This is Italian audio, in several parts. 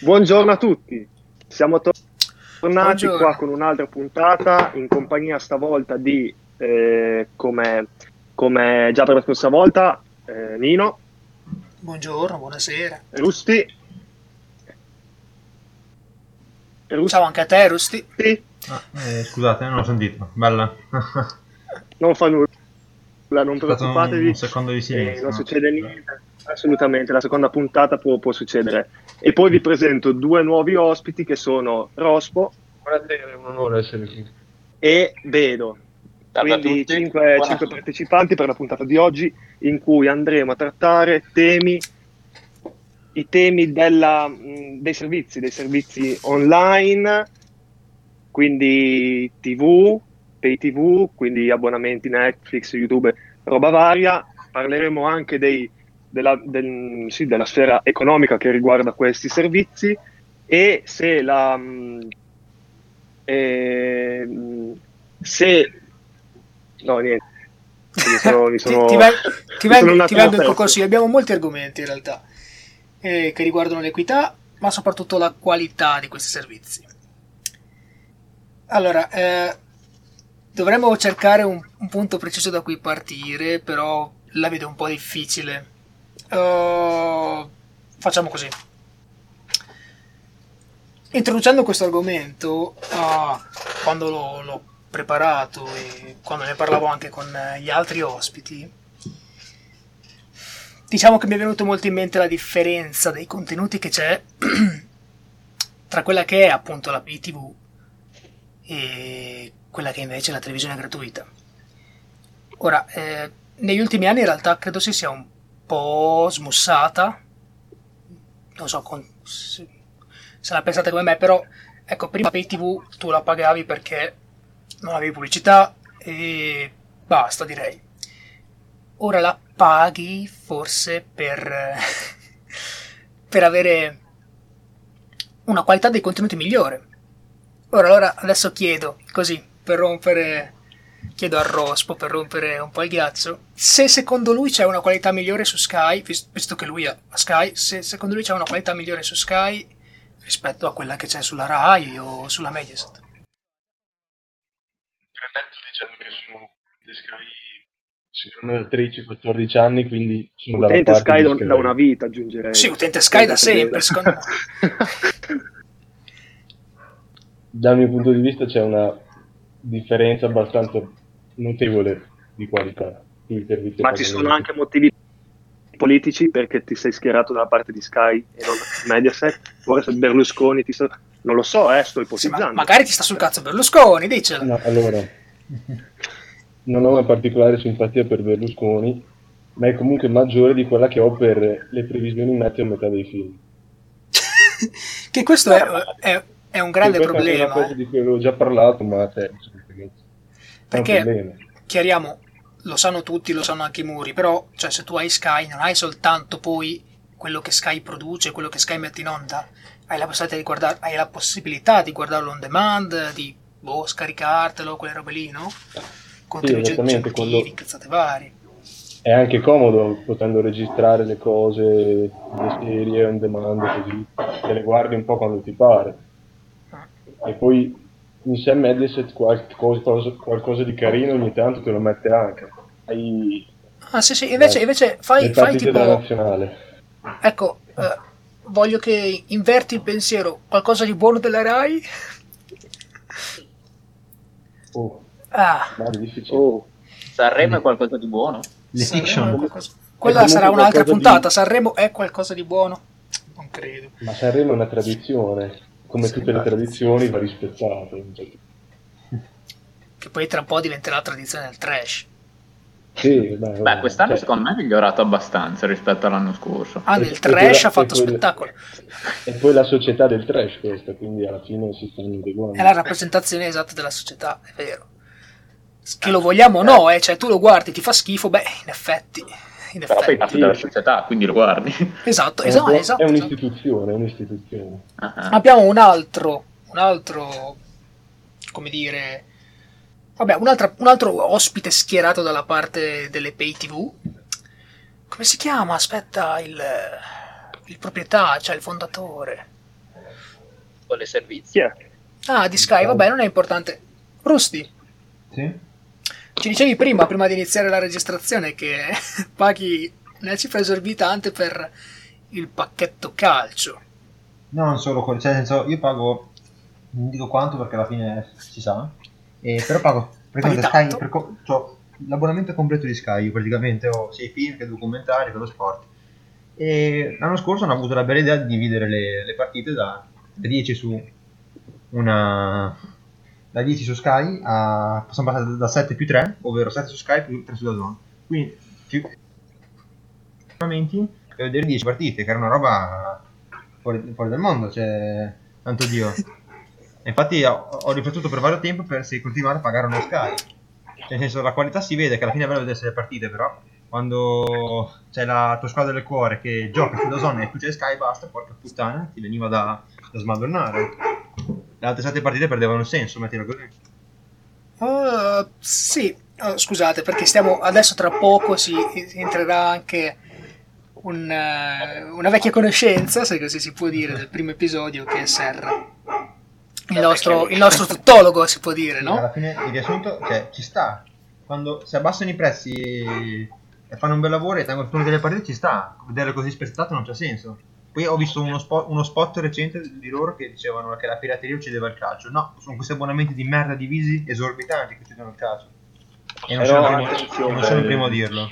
Buongiorno a tutti, siamo tornati Buongiorno. qua con un'altra puntata in compagnia stavolta di, eh, come, come, già per la scorsa volta, eh, Nino. Buongiorno, buonasera. Rusti. Rusti. Ciao anche a te, Rusti. Sì. Ah, eh, scusate, non l'ho sentito. Bella. non fa nulla, non preoccupatevi. Un secondo di silenzio. Eh, non succede niente. Assolutamente, la seconda puntata può, può, succedere. E poi vi presento due nuovi ospiti che sono Rospo. Buonasera, è un onore essere qui. E Vedo. Quindi cinque, cinque partecipanti per la puntata di oggi in cui andremo a trattare temi, i temi della, dei servizi, dei servizi online, quindi TV, pay TV, quindi abbonamenti Netflix, YouTube, roba varia. Parleremo anche dei della, del, sì, della sfera economica che riguarda questi servizi e se la eh, se no niente. Mi sono, mi sono, ti, ti, vengo, ti vengo in così abbiamo molti argomenti in realtà eh, che riguardano l'equità ma soprattutto la qualità di questi servizi. Allora eh, dovremmo cercare un, un punto preciso da cui partire però la vedo un po' difficile Uh, facciamo così. Introducendo questo argomento, uh, quando l'ho, l'ho, preparato e quando ne parlavo anche con gli altri ospiti, diciamo che mi è venuto molto in mente la differenza dei contenuti che c'è tra quella che è appunto la PTV e quella che invece è la televisione gratuita. Ora, eh, negli ultimi anni in realtà credo si sia un po' smussata. Non so con, se, se, la pensate come me, però ecco, prima Pay TV tu la pagavi perché non avevi pubblicità e basta, direi. Ora la paghi forse per, per avere una qualità dei contenuti migliore. Ora, allora adesso chiedo, così, per rompere chiedo a Rospo per rompere un po' il ghiaccio se secondo lui c'è una qualità migliore su Sky, visto che lui ha Sky, se secondo lui c'è una qualità migliore su Sky rispetto a quella che c'è sulla Rai o sulla Mediaset. Premetto dicendo che sono di Sky sono da 13-14 anni, quindi sono utente Sky da, da una vita, aggiungerei. Sì, utente Sky da sempre, secondo me. Dal mio punto di vista c'è una differenza abbastanza notevole di qualità. Ma ci sono anche motivi politici perché ti sei schierato dalla parte di Sky e non Mediaset? Ora se Berlusconi ti sta... Non lo so, eh, sto ipotizzando. Sì, ma magari ti sta sul cazzo Berlusconi, dicelo. No, allora, non ho una particolare simpatia per Berlusconi, ma è comunque maggiore di quella che ho per le previsioni meteo a metà dei film. che questo è, è, è un grande problema. È una cosa eh. di cui avevo già parlato, ma a te... Perché, chiariamo, lo sanno tutti, lo sanno anche i muri, però cioè, se tu hai Sky non hai soltanto poi quello che Sky produce, quello che Sky mette in onda, hai la possibilità di, guardar- hai la possibilità di guardarlo on demand, di boh, scaricartelo, quelle robe lì, no? Contenuti sì, aggiuntivi, quello... cazzate varie. È anche comodo potendo registrare le cose, le serie on demand così, te le guardi un po' quando ti pare. E poi in sé Mediaset qualcosa, qualcosa, di carino ogni tanto te lo mette anche. Hai, ah sì sì, invece, invece fai, fai tipo... nazionale. Ecco, eh, voglio che inverti il pensiero, qualcosa di buono della RAI? Oh. Ah. Oh. Sanremo è qualcosa di buono? Le fiction. Qualcosa... Quella sarà un'altra puntata, di... Sanremo è qualcosa di buono? Non credo. Ma Sanremo è una tradizione come sì, tutte le tradizioni, va rispettato. Che poi tra un po' diventerà la tradizione del trash. Sì, beh, beh quest'anno cioè... secondo me è migliorato abbastanza rispetto all'anno scorso. Ah, nel trash ha fatto poi, spettacolo. E poi la società del trash questa, quindi alla fine si stanno adeguando. È la rappresentazione esatta della società, è vero. Che lo vogliamo o no, eh? cioè tu lo guardi, ti fa schifo, beh, in effetti in Però fai parte della società, quindi lo guardi. Esatto, esatto. È, esatto, è un'istituzione, è un'istituzione. Uh-huh. Abbiamo un altro, un altro, come dire, vabbè, un altro, un altro ospite schierato dalla parte delle pay tv. Come si chiama? Aspetta, il... il proprietario, cioè il fondatore. Con le servizi. Chi è? Ah, di Sky, vabbè, non è importante. Rusty, Sì? Ci dicevi prima, prima di iniziare la registrazione, che paghi una cifra esorbitante per il pacchetto calcio. No, non solo cioè nel senso io pago, non dico quanto perché alla fine si sa, e però pago Sky, per co- c'ho l'abbonamento completo di Sky, io praticamente ho sia i film che documentari che lo sport. E l'anno scorso hanno avuto la bella idea di dividere le, le partite da 10 su una da 10 su Sky a sono passate da 7 più 3, ovvero 7 su Sky più 3 su DAZN. Quindi abbonamenti per vedere 10 partite, che era una roba fuori, fuori dal mondo, cioè tanto Dio. Infatti ho, ho riflettuto per vario tempo per se continuare a pagare uno Sky. Cioè, nel senso, la qualità si vede che alla fine è bello vedere le partite, però quando c'è la tua squadra del cuore che gioca sulla zona e tu c'è Sky, basta, porca puttana, ti veniva da, da smadonnare. Le altre sette partite perdevano senso, mettila così. Uh, sì, Oh, scusate, perché stiamo adesso tra poco si entrerà anche un, eh, una vecchia conoscenza, se così si può dire, del primo episodio che è Serra. Il nostro, il nostro tuttologo, si può dire, no? Alla fine il riassunto, cioè, ci sta. Quando si abbassano i prezzi e fanno un bel lavoro e tengono il turno delle partite, ci sta. Vederle così spezzettate non c'ha senso. Poi ho visto uno spot, uno spot recente di loro che dicevano che la pirateria uccideva il calcio. No, sono questi abbonamenti di merda divisi esorbitanti che uccidono il calcio. E non, Però sono, il primo, non sono il primo a dirlo.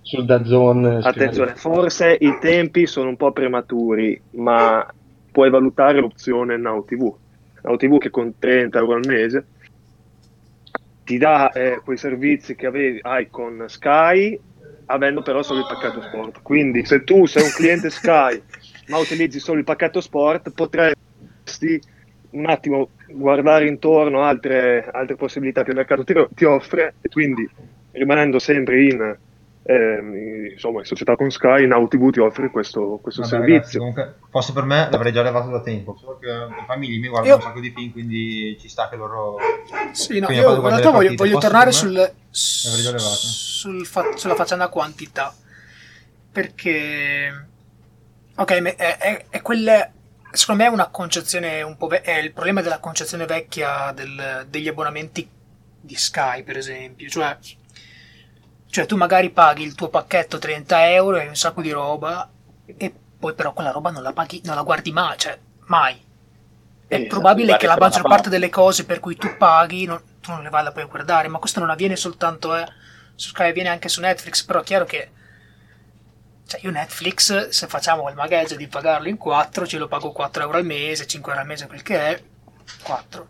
Sul Dazzone Attenzione, forse i tempi sono un po' prematuri, ma puoi valutare l'opzione Now TV. Now TV che con 30 euro al mese ti dà eh, quei servizi che avevi, hai con Sky, avendo però solo il pacchetto sport. Quindi se tu sei un cliente Sky, ma utilizzi solo il pacchetto sport, potresti un attimo guardare intorno altre, altre possibilità che il mercato ti, ti offre e quindi rimanendo sempre in, ehm, insomma, in società con Sky, Now TV ti offre questo, questo Vabbè, ragazzi, servizio. comunque, fosse per me l'avrei già levato da tempo. Solo che le famiglie mi guardano Io- un sacco di film, quindi ci sta che loro. Sì, no, Quindi io in realtà voglio, voglio tornare sul, L'avrei già levata. sul fa- sulla faccenda quantità. Perché, ok, è, è, è quel, secondo me è una concezione un po' ve- è il problema della concezione vecchia del- degli abbonamenti di Sky, per esempio. Cioè, cioè, tu magari paghi il tuo pacchetto 30 euro e un sacco di roba, e poi però quella roba non la paghi, non la guardi mai, cioè, mai. È Eh, probabile che la maggior parte. delle cose per cui tu paghi non, tu non le vada poi a guardare, ma questo non avviene soltanto eh, su Sky, avviene anche su Netflix, però è chiaro che cioè io Netflix, se facciamo il magheggio di pagarlo in 4, ce lo pago 4 euro al mese, 5 euro al mese, quel che è, 4.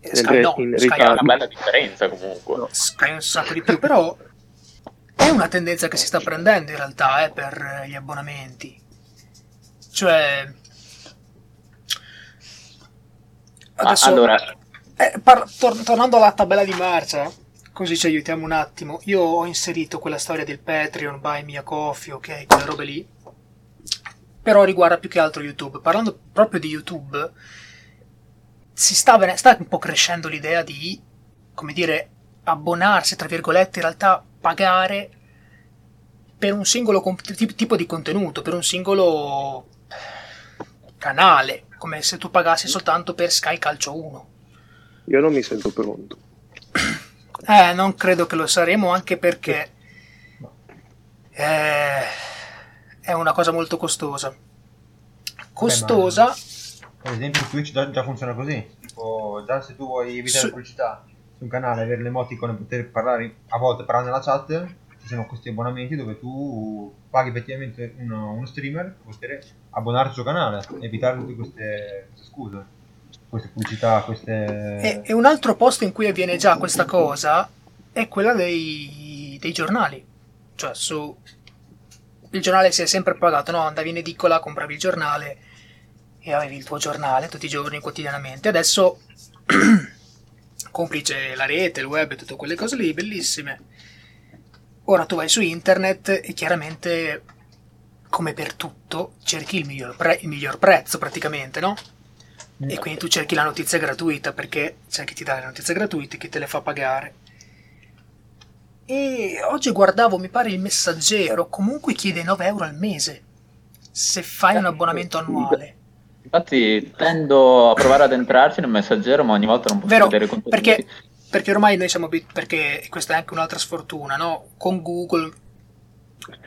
E Sky no, Sky, ritardo. Una bella differenza comunque. Sky un sacco di più, però è una tendenza che si sta prendendo in realtà eh, per eh, gli abbonamenti. Cioè... Ma Adesso, allora, eh, par- tor- tornando alla tabella di marcia, così ci aiutiamo un attimo. Io ho inserito quella storia del Patreon, Buy Me a Coffee, ok, quelle robe lì. Però riguarda più che altro YouTube. Parlando proprio di YouTube, si sta, vene- sta un po' crescendo l'idea di, come dire, abbonarsi, tra virgolette, in realtà pagare per un singolo tipo di contenuto, per un singolo canale, come se tu pagassi soltanto per Sky Calcio 1. Io non mi sento pronto. Eh, non credo che lo saremo, anche perché eh, è una cosa molto costosa. Costosa, Ad esempio, Twitch già, già funziona così. Tipo, già se tu vuoi evitare Su- la pubblicità un canale, avere l'emoticon e poter parlare, a volte parlare nella chat, ci sono questi abbonamenti dove tu paghi effettivamente uno, uno streamer per poter abbonarti al suo canale, evitare tutte queste, queste scuse, queste pubblicità, queste... E, e un altro posto in cui avviene già questa cosa è quella dei, dei giornali. Cioè, su. Il giornale si è sempre pagato, no? Andavi in edicola, compravi il giornale e avevi il tuo giornale tutti i giorni, quotidianamente. Adesso, complice la rete, il web e tutte quelle cose lì, bellissime. Ora tu vai su internet e chiaramente, come per tutto, cerchi il miglior, pre- il miglior prezzo praticamente, no? E quindi tu cerchi la notizia gratuita perché c'è chi ti dà le notizie gratuite, chi te le fa pagare. E oggi guardavo, mi pare il messaggero, comunque chiede 9 euro al mese. se fai un abbonamento annuale. Infatti tendo a provare ad entrarci nel messaggero, ma ogni volta non posso Vero, vedere i contenuti. perché, perché ormai noi siamo perché questa è anche un'altra sfortuna, no? Con Google,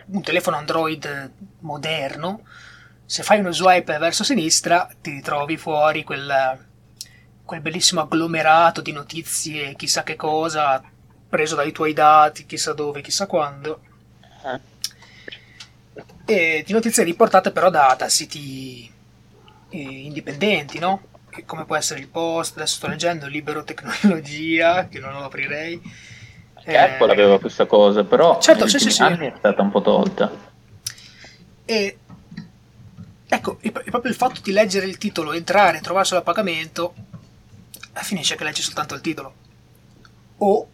un telefono Android moderno, se fai uno swipe verso sinistra, ti ritrovi fuori quel, quel bellissimo agglomerato di notizie, chissà che cosa, preso dai tuoi dati, chissà dove, chissà quando. E di notizie riportate però da, da siti eh, indipendenti, no? Che come può essere il Post, adesso sto leggendo Libero Tecnologia, che non lo aprirei. Anche Eh, Apple aveva questa cosa, però Certo, negli sì, sì, ultimi sì. anni è stata un po' tolta. E ecco, il- proprio il fatto di leggere il titolo, entrare, trovarselo a pagamento, finisce che leggi soltanto il titolo. O,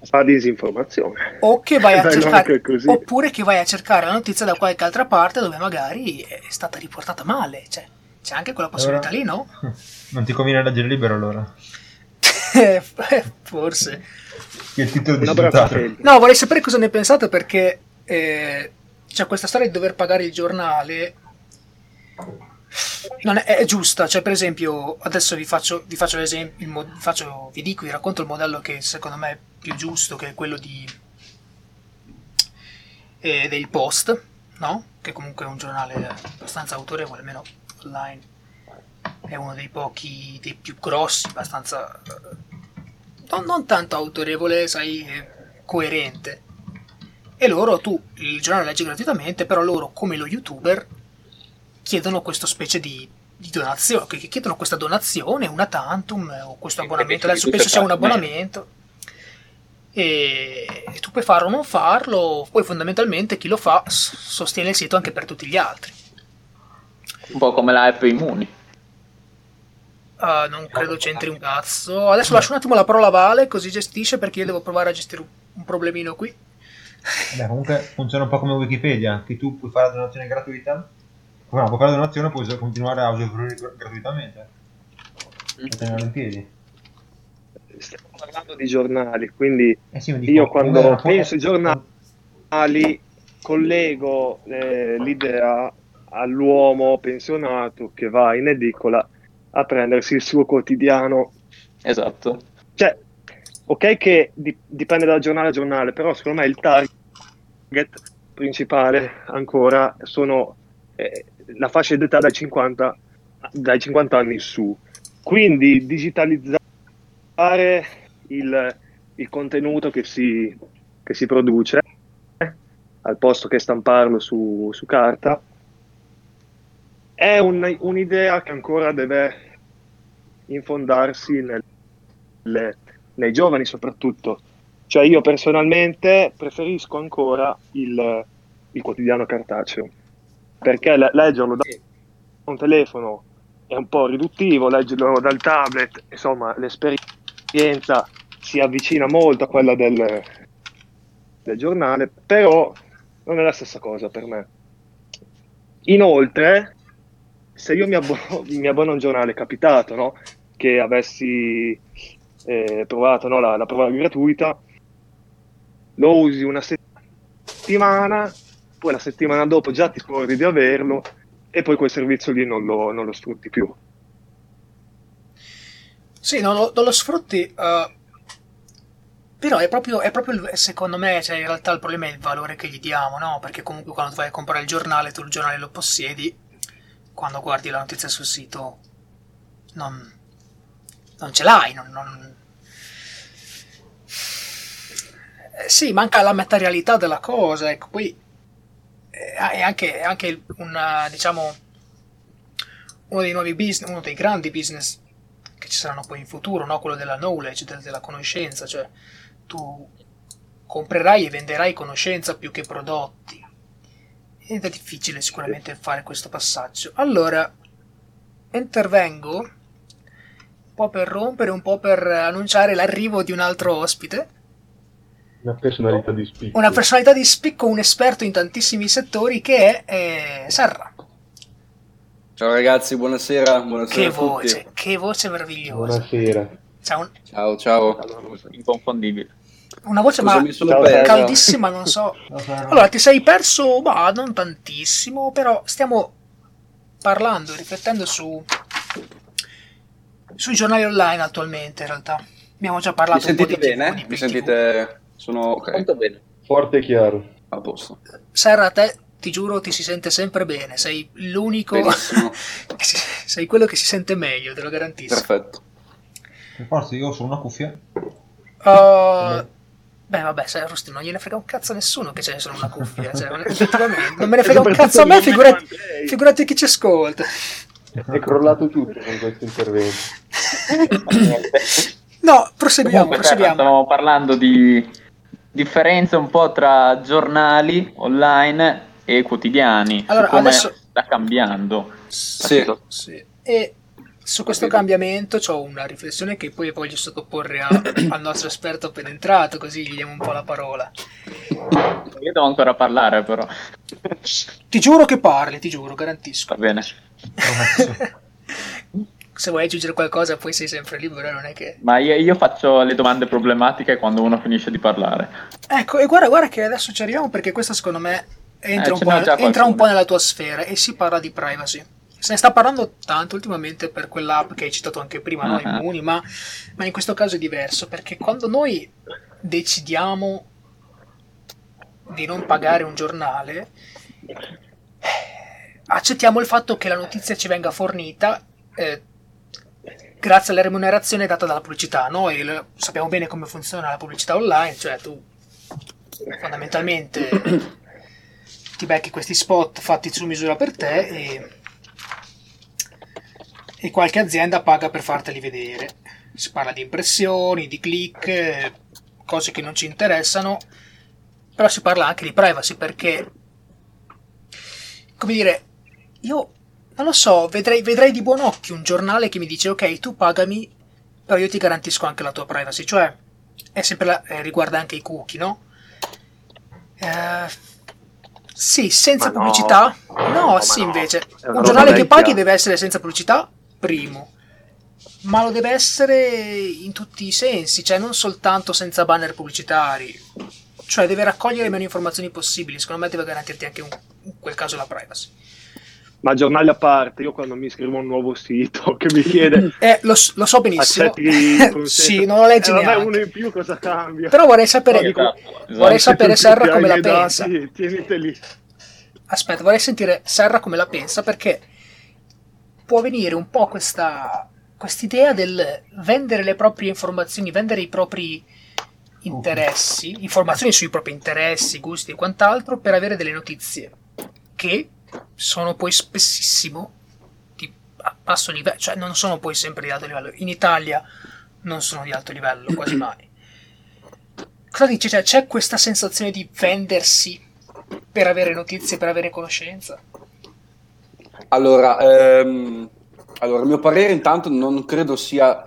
Fa disinformazione. o che vai a cercare, oppure che vai a cercare la notizia da qualche altra parte dove magari è stata riportata male. Cioè, c'è anche quella possibilità Allora- lì, no? Non ti conviene leggere libero allora. Forse. Che il titolo di. No, vorrei sapere cosa ne pensate perché eh, c'è questa storia di dover pagare il giornale. Non è, è giusta, cioè per esempio, adesso vi faccio, vi faccio l'esempio, il mo- vi, faccio- vi dico, vi racconto il modello che secondo me è più giusto, che è quello di eh, del Post, no? Che comunque è un giornale abbastanza autorevole, almeno online. È uno dei pochi, dei più grossi, abbastanza eh, non, non tanto autorevole, sai, coerente. E loro, tu il giornale leggi gratuitamente, però loro, come lo youtuber, chiedono questo specie di, di donazione, che chiedono questa donazione, una tantum, eh, o questo abbonamento, adesso penso sia un abbonamento. E e tu puoi farlo o non farlo, poi fondamentalmente chi lo fa sostiene il sito anche per tutti gli altri. Un po' come la app Immuni. Ah, non credo c'entri un cazzo. Adesso lascio un attimo la parola a Vale, così gestisce, perché io devo provare a gestire un- problemino qui. Beh, comunque funziona un po' come Wikipedia, che tu puoi fare la donazione gratuita. No, puoi fare la donazione, puoi continuare a usufruire gr- gratuitamente. Mm. E tenerlo in piedi. Stiamo parlando di giornali, quindi Eh sì, dico, io quando penso ai giornali collego eh, l'idea all'uomo pensionato che va in edicola a prendersi il suo quotidiano. Esatto. Cioè, ok che di- dipende dal giornale a giornale, però secondo me il target principale ancora sono eh, la fascia d'età dai 50, dai 50 anni in su. Quindi digitalizzare il, il contenuto che si, che si produce eh, al posto che stamparlo su, su carta è un- un'idea che ancora deve infondarsi nel- le- nei giovani soprattutto. Cioè io personalmente preferisco ancora il, il quotidiano cartaceo, perché le- leggerlo da un telefono è un po' riduttivo, leggerlo dal tablet, insomma l'esperienza si avvicina molto a quella del, del giornale, però non è la stessa cosa per me. Inoltre, se io mi abbono, mi abbono a un giornale, capitato no? che avessi eh, provato no, la, la prova gratuita, lo usi una settimana, poi la settimana dopo già ti scordi di averlo e poi quel servizio lì non lo, non lo sfrutti più. Sì, non lo, non lo sfrutti, eh, però è proprio, è proprio il- secondo me, cioè in realtà il problema è il valore che gli diamo, no? Perché comunque quando tu vai a comprare il giornale, tu il giornale lo possiedi, quando guardi la notizia sul sito non, non ce l'hai, non... non- Eh, sì, manca la materialità della cosa, ecco, poi eh, è anche, è anche una, diciamo, uno dei nuovi business, uno dei grandi business che ci saranno poi in futuro, no? quello della knowledge, del- della conoscenza, cioè tu comprerai e venderai conoscenza più che prodotti. Ed è difficile sicuramente fare questo passaggio. Allora, intervengo un po' per rompere, un po' per annunciare l'arrivo di un altro ospite, Una personalità di spicco. una personalità di spicco, un esperto in tantissimi settori che è eh, Serra. Ciao ragazzi, buonasera. buonasera Che a tutti. voce, che voce meravigliosa. Buonasera. Un- Ciao, ciao. Inconfondibile. Una voce Cosa ma mi sono caldissima, non so. Allora, ti sei perso, ma non tantissimo, però stiamo parlando, riflettendo su sui giornali online attualmente, in realtà. Abbiamo già Mi parlato un po' sentite di TV, bene? di Mi sentite... Sono ok, Molto bene. Forte e chiaro. a posto. Serra, a te ti giuro ti si sente sempre bene, sei l'unico si- sei quello che si sente meglio, te lo garantisco. perfetto. Per forza, io ho solo una cuffia. Uh, beh, vabbè, se Rusty non gliene frega un cazzo a nessuno che c'è solo una cuffia. Cioè, non me ne frega un cazzo a me, figurati, figurati chi ci ascolta. È crollato tutto con questo intervento. No, proseguiamo, Comunque, proseguiamo. stavamo parlando di differenze un po' tra giornali online e quottidiani. su Allora, come adesso- sta cambiando. Sì, Sì. E su questo cambiamento ho una riflessione che poi voglio sottoporre a- al nostro esperto appena entrato, così gli diamo un po' la parola. Io devo ancora parlare, però. Ti giuro che parli, ti giuro, garantisco. Va bene. Se vuoi aggiungere qualcosa, poi sei sempre libero, non è che. Ma io, io faccio le domande problematiche quando uno finisce di parlare. Ecco, e guarda, guarda che adesso ci arriviamo perché questo secondo me entra, Eh, un, po', entra un po' nella tua sfera e si parla di privacy. Se ne sta parlando tanto ultimamente per quell'app che hai citato anche prima, no? Ah. Immuni, ma, ma in questo caso è diverso perché quando noi decidiamo di non pagare un giornale, eh, accettiamo il fatto che la notizia ci venga fornita eh, grazie alla remunerazione data dalla pubblicità. Noi lo- sappiamo bene come funziona la pubblicità online, cioè tu fondamentalmente ti becchi questi spot fatti su misura per te e, e qualche azienda paga per farteli vedere. Si parla di impressioni, di click, cose che non ci interessano, però si parla anche di privacy perché, come dire, io non lo so, vedrei, vedrei di buon occhio un giornale che mi dice ok, tu pagami, però io ti garantisco anche la tua privacy, cioè è sempre la- eh, riguarda anche i cookie, no? Eh, sì, senza no. pubblicità? No, No, sì, no. invece. Un giornale che paghi deve essere senza pubblicità, primo. Ma lo deve essere in tutti i sensi, cioè non soltanto senza banner pubblicitari. Cioè deve raccogliere meno informazioni possibili, secondo me deve garantirti anche un- in quel caso la privacy. Ma giornali a parte, io quando mi iscrivo a un nuovo sito che mi chiede Eh, lo, lo so benissimo. sì, non lo leggi Eh, vabbè, neanche. uno in più cosa cambia? Però vorrei sapere, Esatto, esatto. vorrei sapere Serra come la i miei pensa. dati, Tieniteli. Aspetta, vorrei sentire Serra come la pensa perché può venire un po' questa quest'idea del vendere le proprie informazioni, vendere i propri interessi, informazioni sui propri interessi, gusti e quant'altro per avere delle notizie che sono poi spessissimo di a basso livello, cioè non sono poi sempre di alto livello. In Italia non sono di alto livello, quasi mai. Cosa dici? Cioè, c'è questa sensazione di vendersi per avere notizie, per avere conoscenza? Allora, ehm, allora, a mio parere intanto non credo sia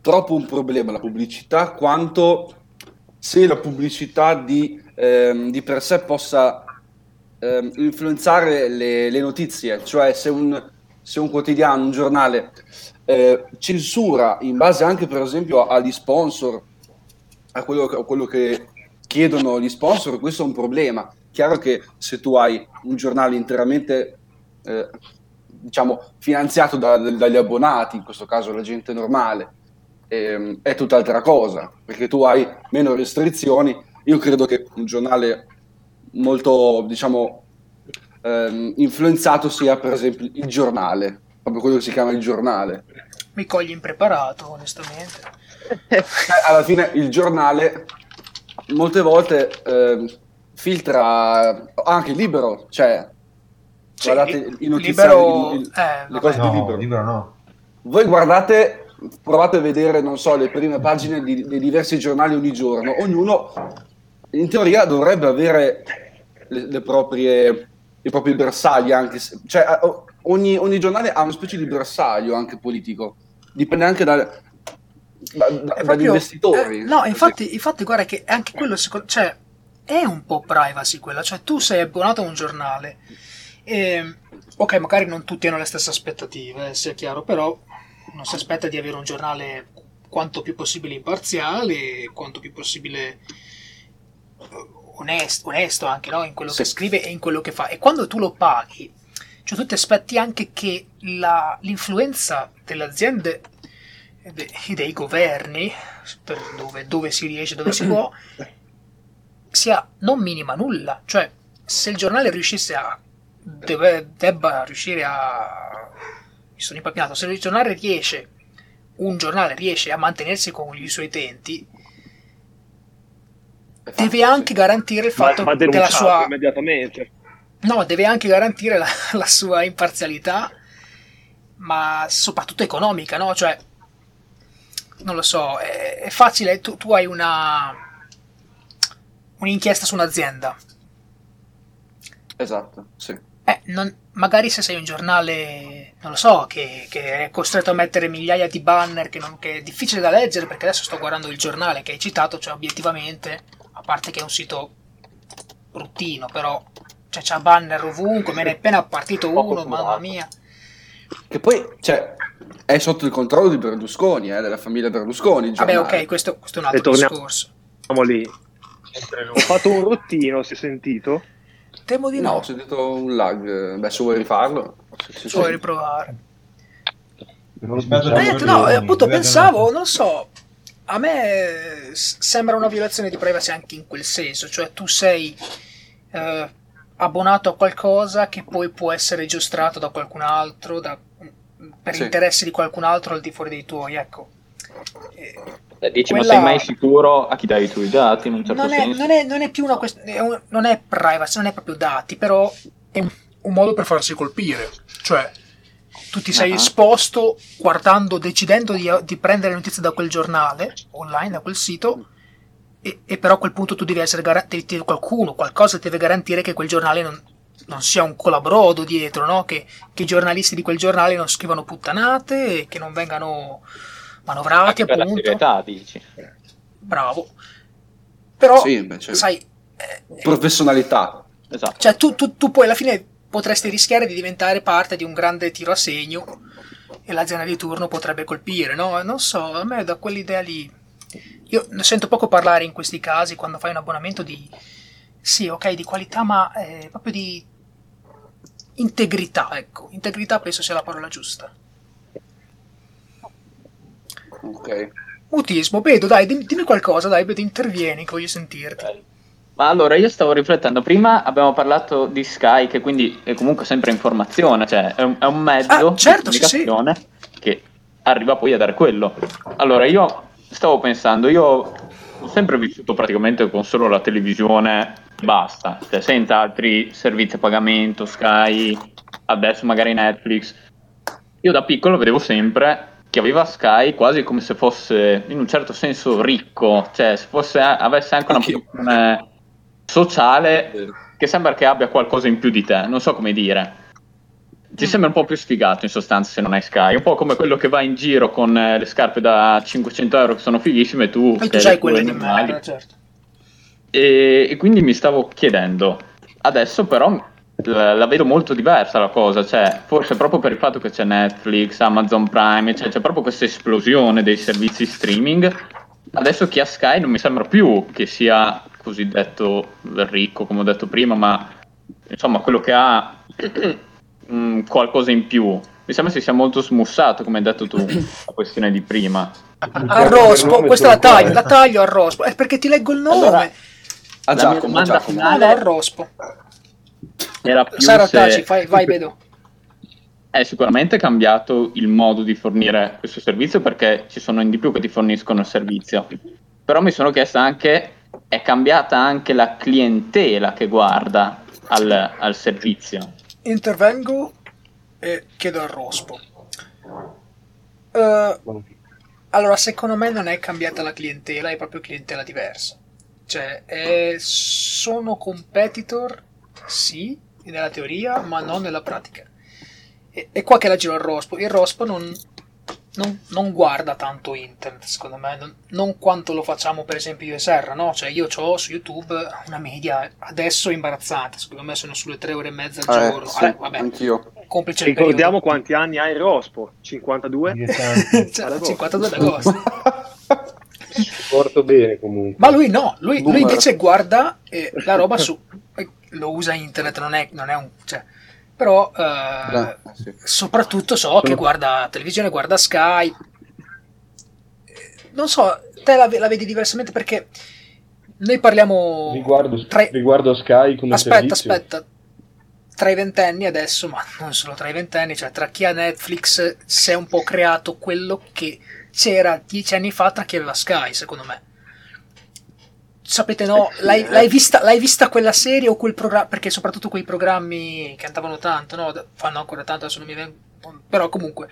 troppo un problema la pubblicità quanto se la pubblicità di, ehm, di per sé possa ehm, influenzare le, le notizie, cioè se un, se un quotidiano, un giornale eh, censura in base anche per esempio agli sponsor, a quello, a quello che chiedono gli sponsor, questo è un problema. Chiaro che se tu hai un giornale interamente eh, diciamo finanziato da- dagli abbonati, in questo caso la gente normale, ehm, è tutt'altra cosa, perché tu hai meno restrizioni. Io credo che un giornale molto, diciamo, ehm, influenzato sia per esempio il giornale, proprio quello che si chiama il giornale. Mi cogli impreparato, onestamente. Eh, alla fine il giornale molte volte ehm, filtra anche libero, cioè Sì, guardate i notiziari, libero- il- il- eh, le cose di No, libero. libero no. Voi guardate, provate a vedere, non so, le prime pagine di- dei diversi giornali ogni giorno. Ognuno, in teoria, dovrebbe avere le, le proprie, i propri bersagli, anche se, cioè, eh, ogni, ogni giornale ha una specie di bersaglio anche politico. Dipende anche da, da- da- È dagli proprio- investitori. eh, no, infatti, infatti, guarda che anche quello, secondo, cioè, è un po' privacy quella. Cioè, tu sei abbonato a un giornale. E, ok, magari non tutti hanno le stesse aspettative, eh, sia chiaro, però non si aspetta di avere un giornale quanto più possibile imparziale, quanto più possibile eh, onesto, onesto anche no? in quello Sì. che scrive e in quello che fa. E quando tu lo paghi, cioè tu ti aspetti anche che la- l'influenza delle aziende e de- e dei governi, per dove, dove si riesce, dove si può, sia non minima nulla. Cioè, se il giornale riuscisse a. deve- debba riuscire a. Mi sono impapinato. Se il giornale riesce. Un giornale riesce a mantenersi con i suoi utenti, deve anche garantire il fatto va che la denunciato sua. immediatamente. No, deve anche garantire la, la sua imparzialità, ma soprattutto economica, no? Cioè, non lo so, è, è facile, tu, tu hai una un'inchiesta su un'azienda. Esatto, sì. Eh, non- magari se sei un giornale, non lo so, che, che è costretto a mettere migliaia di banner che, non- che è difficile da leggere, perché adesso sto guardando il giornale che hai citato, cioè obiettivamente, a parte che è un sito bruttino, però cioè, c'ha banner ovunque, me ne è appena partito uno, mamma mia. Che poi, cioè, è sotto il controllo di Berlusconi, eh, della famiglia Berlusconi. il Vabbè, ok, questo, questo è un altro torniamo- discorso. Siamo lì. Ho fatto un rottino, si è sentito? Temo di No, no, ho sentito un lag. Beh, se vuoi rifarlo. Sì, ci vuoi riprovare. Diciamo Eh, no, eh, appunto pensavo, non so, a me eh, s- sembra una violazione di privacy anche in quel senso, cioè tu sei eh, abbonato a qualcosa che poi può essere giostrato da qualcun altro, da- per Sì. interessi di qualcun altro al di fuori dei tuoi, ecco. Eh, dici, Quella- ma sei mai sicuro a chi dai i tuoi dati in un certo non, è, senso? non, è, non è più una questione, non è privacy, non è proprio dati, però è un, un modo per farsi colpire. Cioè, tu ti sei Ah. esposto guardando, decidendo di, di prendere notizie da quel giornale online, da quel sito, e, e però a quel punto tu devi essere garantito, qualcuno, qualcosa deve garantire che quel giornale non, non sia un colabrodo dietro, no? che, che i giornalisti di quel giornale non scrivano puttanate, e che non vengano manovrati, Anche per la appunto. serietà, dici. Bravo. Però, Sì, beh, cioè, sai, eh, professionalità. Esatto. cioè, tu, tu- tu poi alla fine potresti rischiare di diventare parte di un grande tiro a segno e l'azienda di turno potrebbe colpire, no? Non so, a me da quell'idea lì. Io ne sento poco parlare in questi casi quando fai un abbonamento di. Sì, ok, di qualità, ma eh, proprio di integrità, ecco. Integrità penso sia la parola giusta. Ok. Mutismo, Bedo, dai, dimmi, qualcosa, dai, Bedo, intervieni, voglio sentirti. Ma allora io stavo riflettendo, prima abbiamo parlato di Sky, che quindi è comunque sempre informazione, cioè è un, è un mezzo Ah, certo, di sì, sì. comunicazione che arriva poi a dare quello. Allora io stavo pensando, io ho sempre vissuto praticamente con solo la televisione, basta, cioè senza altri servizi a pagamento, Sky, adesso magari Netflix. Io da piccolo vedevo sempre chi aveva Sky quasi come se fosse in un certo senso ricco, cioè se fosse, avesse anche una posizione sociale che sembra che abbia qualcosa in più di te, non so come dire. Ti sembra un po' più sfigato in sostanza se non hai Sky, un po' come quello che va in giro con eh, le scarpe da 500 euro che sono fighissime e tu... E che tu hai quelle di merda, certo. E, e quindi mi stavo chiedendo, adesso però la, la vedo molto diversa la cosa, cioè forse proprio per il fatto che c'è Netflix, Amazon Prime, cioè, c'è proprio questa esplosione dei servizi streaming, adesso chi ha Sky non mi sembra più che sia cosiddetto ricco, come ho detto prima, ma insomma quello che ha mm, qualcosa in più. Mi sembra si sia molto smussato, come hai detto tu, la questione di prima. A Rospo, questa la taglio, la taglio a Rospo. È perché ti leggo il nome. Allora, A La mia Giacomo, domanda Giacomo. finale- No, no, a Rospo. Era più Sara se- Taci, fai, vai, vedo. È sicuramente cambiato il modo di fornire questo servizio perché ci sono in di più che ti forniscono il servizio. Però mi sono chiesto anche, è cambiata anche la clientela che guarda al, al servizio? Intervengo e chiedo a Rospo. Eh, allora, secondo me non è cambiata la clientela, è proprio clientela diversa. Cioè, è- sono competitor, sì, nella teoria, ma non nella pratica. E, e qua che la giro al Rospo. Il Rospo non, non- non guarda tanto internet, secondo me, non, non quanto lo facciamo per esempio io e Serra, no? Cioè, io ho su YouTube una media adesso imbarazzante, secondo me sono sulle tre ore e mezza al Eh, giorno. sì, Vabbè, vabbè. anch'io. complice il Ricordiamo quanti anni ha il Rospo? 52? periodo. Cioè, 52 d'agosto. Porto bene comunque. Ma lui no, lui, lui invece guarda eh, la roba su... lo usa internet, non è, non è un... Cioè, però eh, Eh, sì. soprattutto so che guarda televisione, guarda Sky. Non so, te la, la vedi diversamente perché noi parliamo... Riguardo, tra riguardo Sky come Aspetta, servizio, aspetta. Tra i ventenni adesso, ma non solo tra i ventenni, cioè tra chi ha Netflix si è un po' creato quello che c'era dieci anni fa tra chi aveva Sky, secondo me. Sapete, no? L'hai, l'hai vista, l'hai vista quella serie o quel programma? Perché soprattutto quei programmi che andavano tanto, no? Fanno ancora tanto, adesso non mi vengono. Però comunque,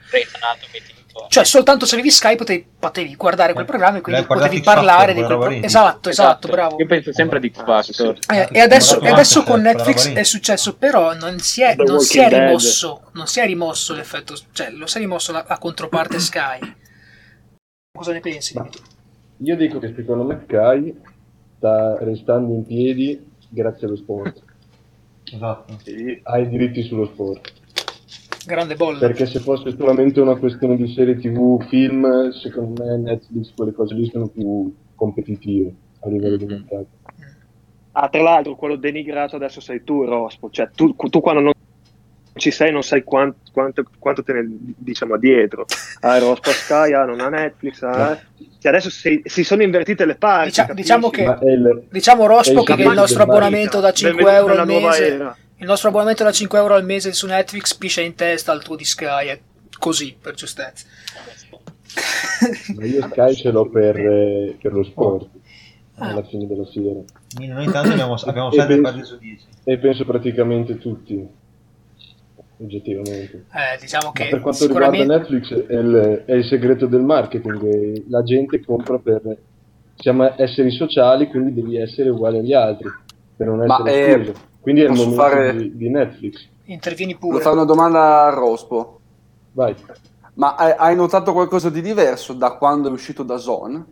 cioè soltanto se avevi Sky potevi, potevi guardare quel Eh, programma e quindi potevi parlare di quel roba pro- lì. Esatto, esatto, bravo. Io penso sempre X Factor. Eh, e adesso, e adesso con Netflix è successo, però non si è, non si è rimosso, non si è rimosso l'effetto, cioè lo si è rimosso la, la controparte Sky. Cosa ne pensi? Io dico che secondo me Sky sta restando in piedi grazie allo sport. Esatto. Sì. Ha i diritti sullo sport. Grande bolla. Perché se fosse solamente una questione di serie tv, film, secondo me Netflix quelle cose lì sono più competitive a livello di mercato. Ah, tra l'altro, quello denigrato adesso sei tu, Rospo. Cioè, tu, tu quando non ci sei non sai quant- quanto, quanto te ne diciamo dietro. Ah, Rospo a Sky, ah, non ha Netflix. Ah, cioè, adesso si, si sono invertite le parti. Capisci? diciamo che- il, Diciamo Rospo Eh, che il nostro abbonamento da 5 Benvenuto euro al mese, era. il nostro abbonamento da 5 euro al mese su Netflix piscia in testa al tuo di Sky, è così per giustezza. ma io Sky ce l'ho per, eh, per lo sport Ah. alla fine della sera. Quindi noi intanto abbiamo, abbiamo E 7 penso- partite su 10. E penso praticamente tutti, oggettivamente. Eh, diciamo Ma che per quanto sicuramente riguarda Netflix è il, è il segreto del marketing, eh, la gente compra per siamo esseri sociali, quindi devi essere uguale agli altri, per non Ma, essere eh, escluso. Quindi è il momento fare- di, di Netflix. intervieni Devo pure. fare una domanda a Rospo. Vai. Ma hai, hai notato qualcosa di diverso da quando è uscito da Zone?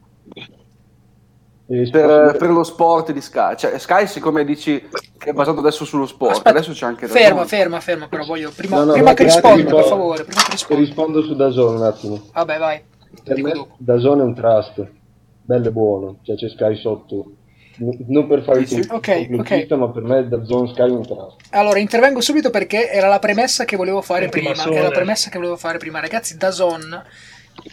Per, sposto- per lo sport di Sky? Cioè, Sky, siccome dici che è basato adesso sullo sport, Aspetta, adesso c'è anche da Ferma, Zone. ferma, ferma, però voglio prima, No, no, prima ma che grazie, risponda, per rispondo- favore, prima che risponda. rispondo su Dazone un attimo. Vabbè, vai. Per me dopo. Dazone è un trust, bello e buono, cioè c'è Sky sotto. Non per fare il Dici? Ok, complotista, ma per me Dazone Sky è un trust. Allora, intervengo subito perché era la premessa che volevo fare prima. Era la premessa che volevo fare prima. Ragazzi, Dazon,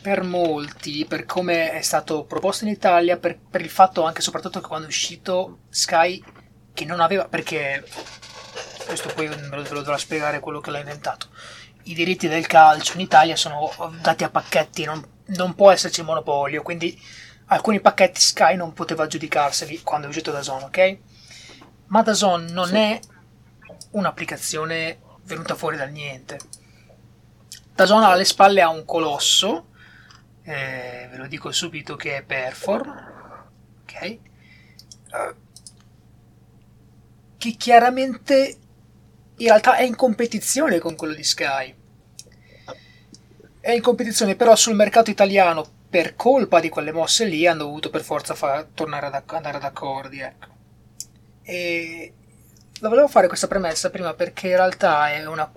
per molti, per come è stato proposto in Italia, per, per il fatto anche e soprattutto che quando è uscito Sky, che non aveva, perché questo poi ve lo, ve lo dovrà spiegare quello che l'ha inventato. I diritti del calcio in Italia sono dati a pacchetti, non, non può esserci monopolio, quindi alcuni pacchetti Sky non poteva aggiudicarseli quando è uscito Dazon, ok? Ma Dazon non è un'applicazione venuta fuori dal niente. Dazon alle spalle ha un colosso, eh, ve lo dico subito che è Perform, ok? Eh, che chiaramente in realtà è in competizione con quello di Sky. È in competizione però sul mercato italiano per colpa di quelle mosse lì hanno dovuto per forza fa- tornare ad andare ad accordi. Ecco. E la volevo fare questa premessa prima perché in realtà è, una-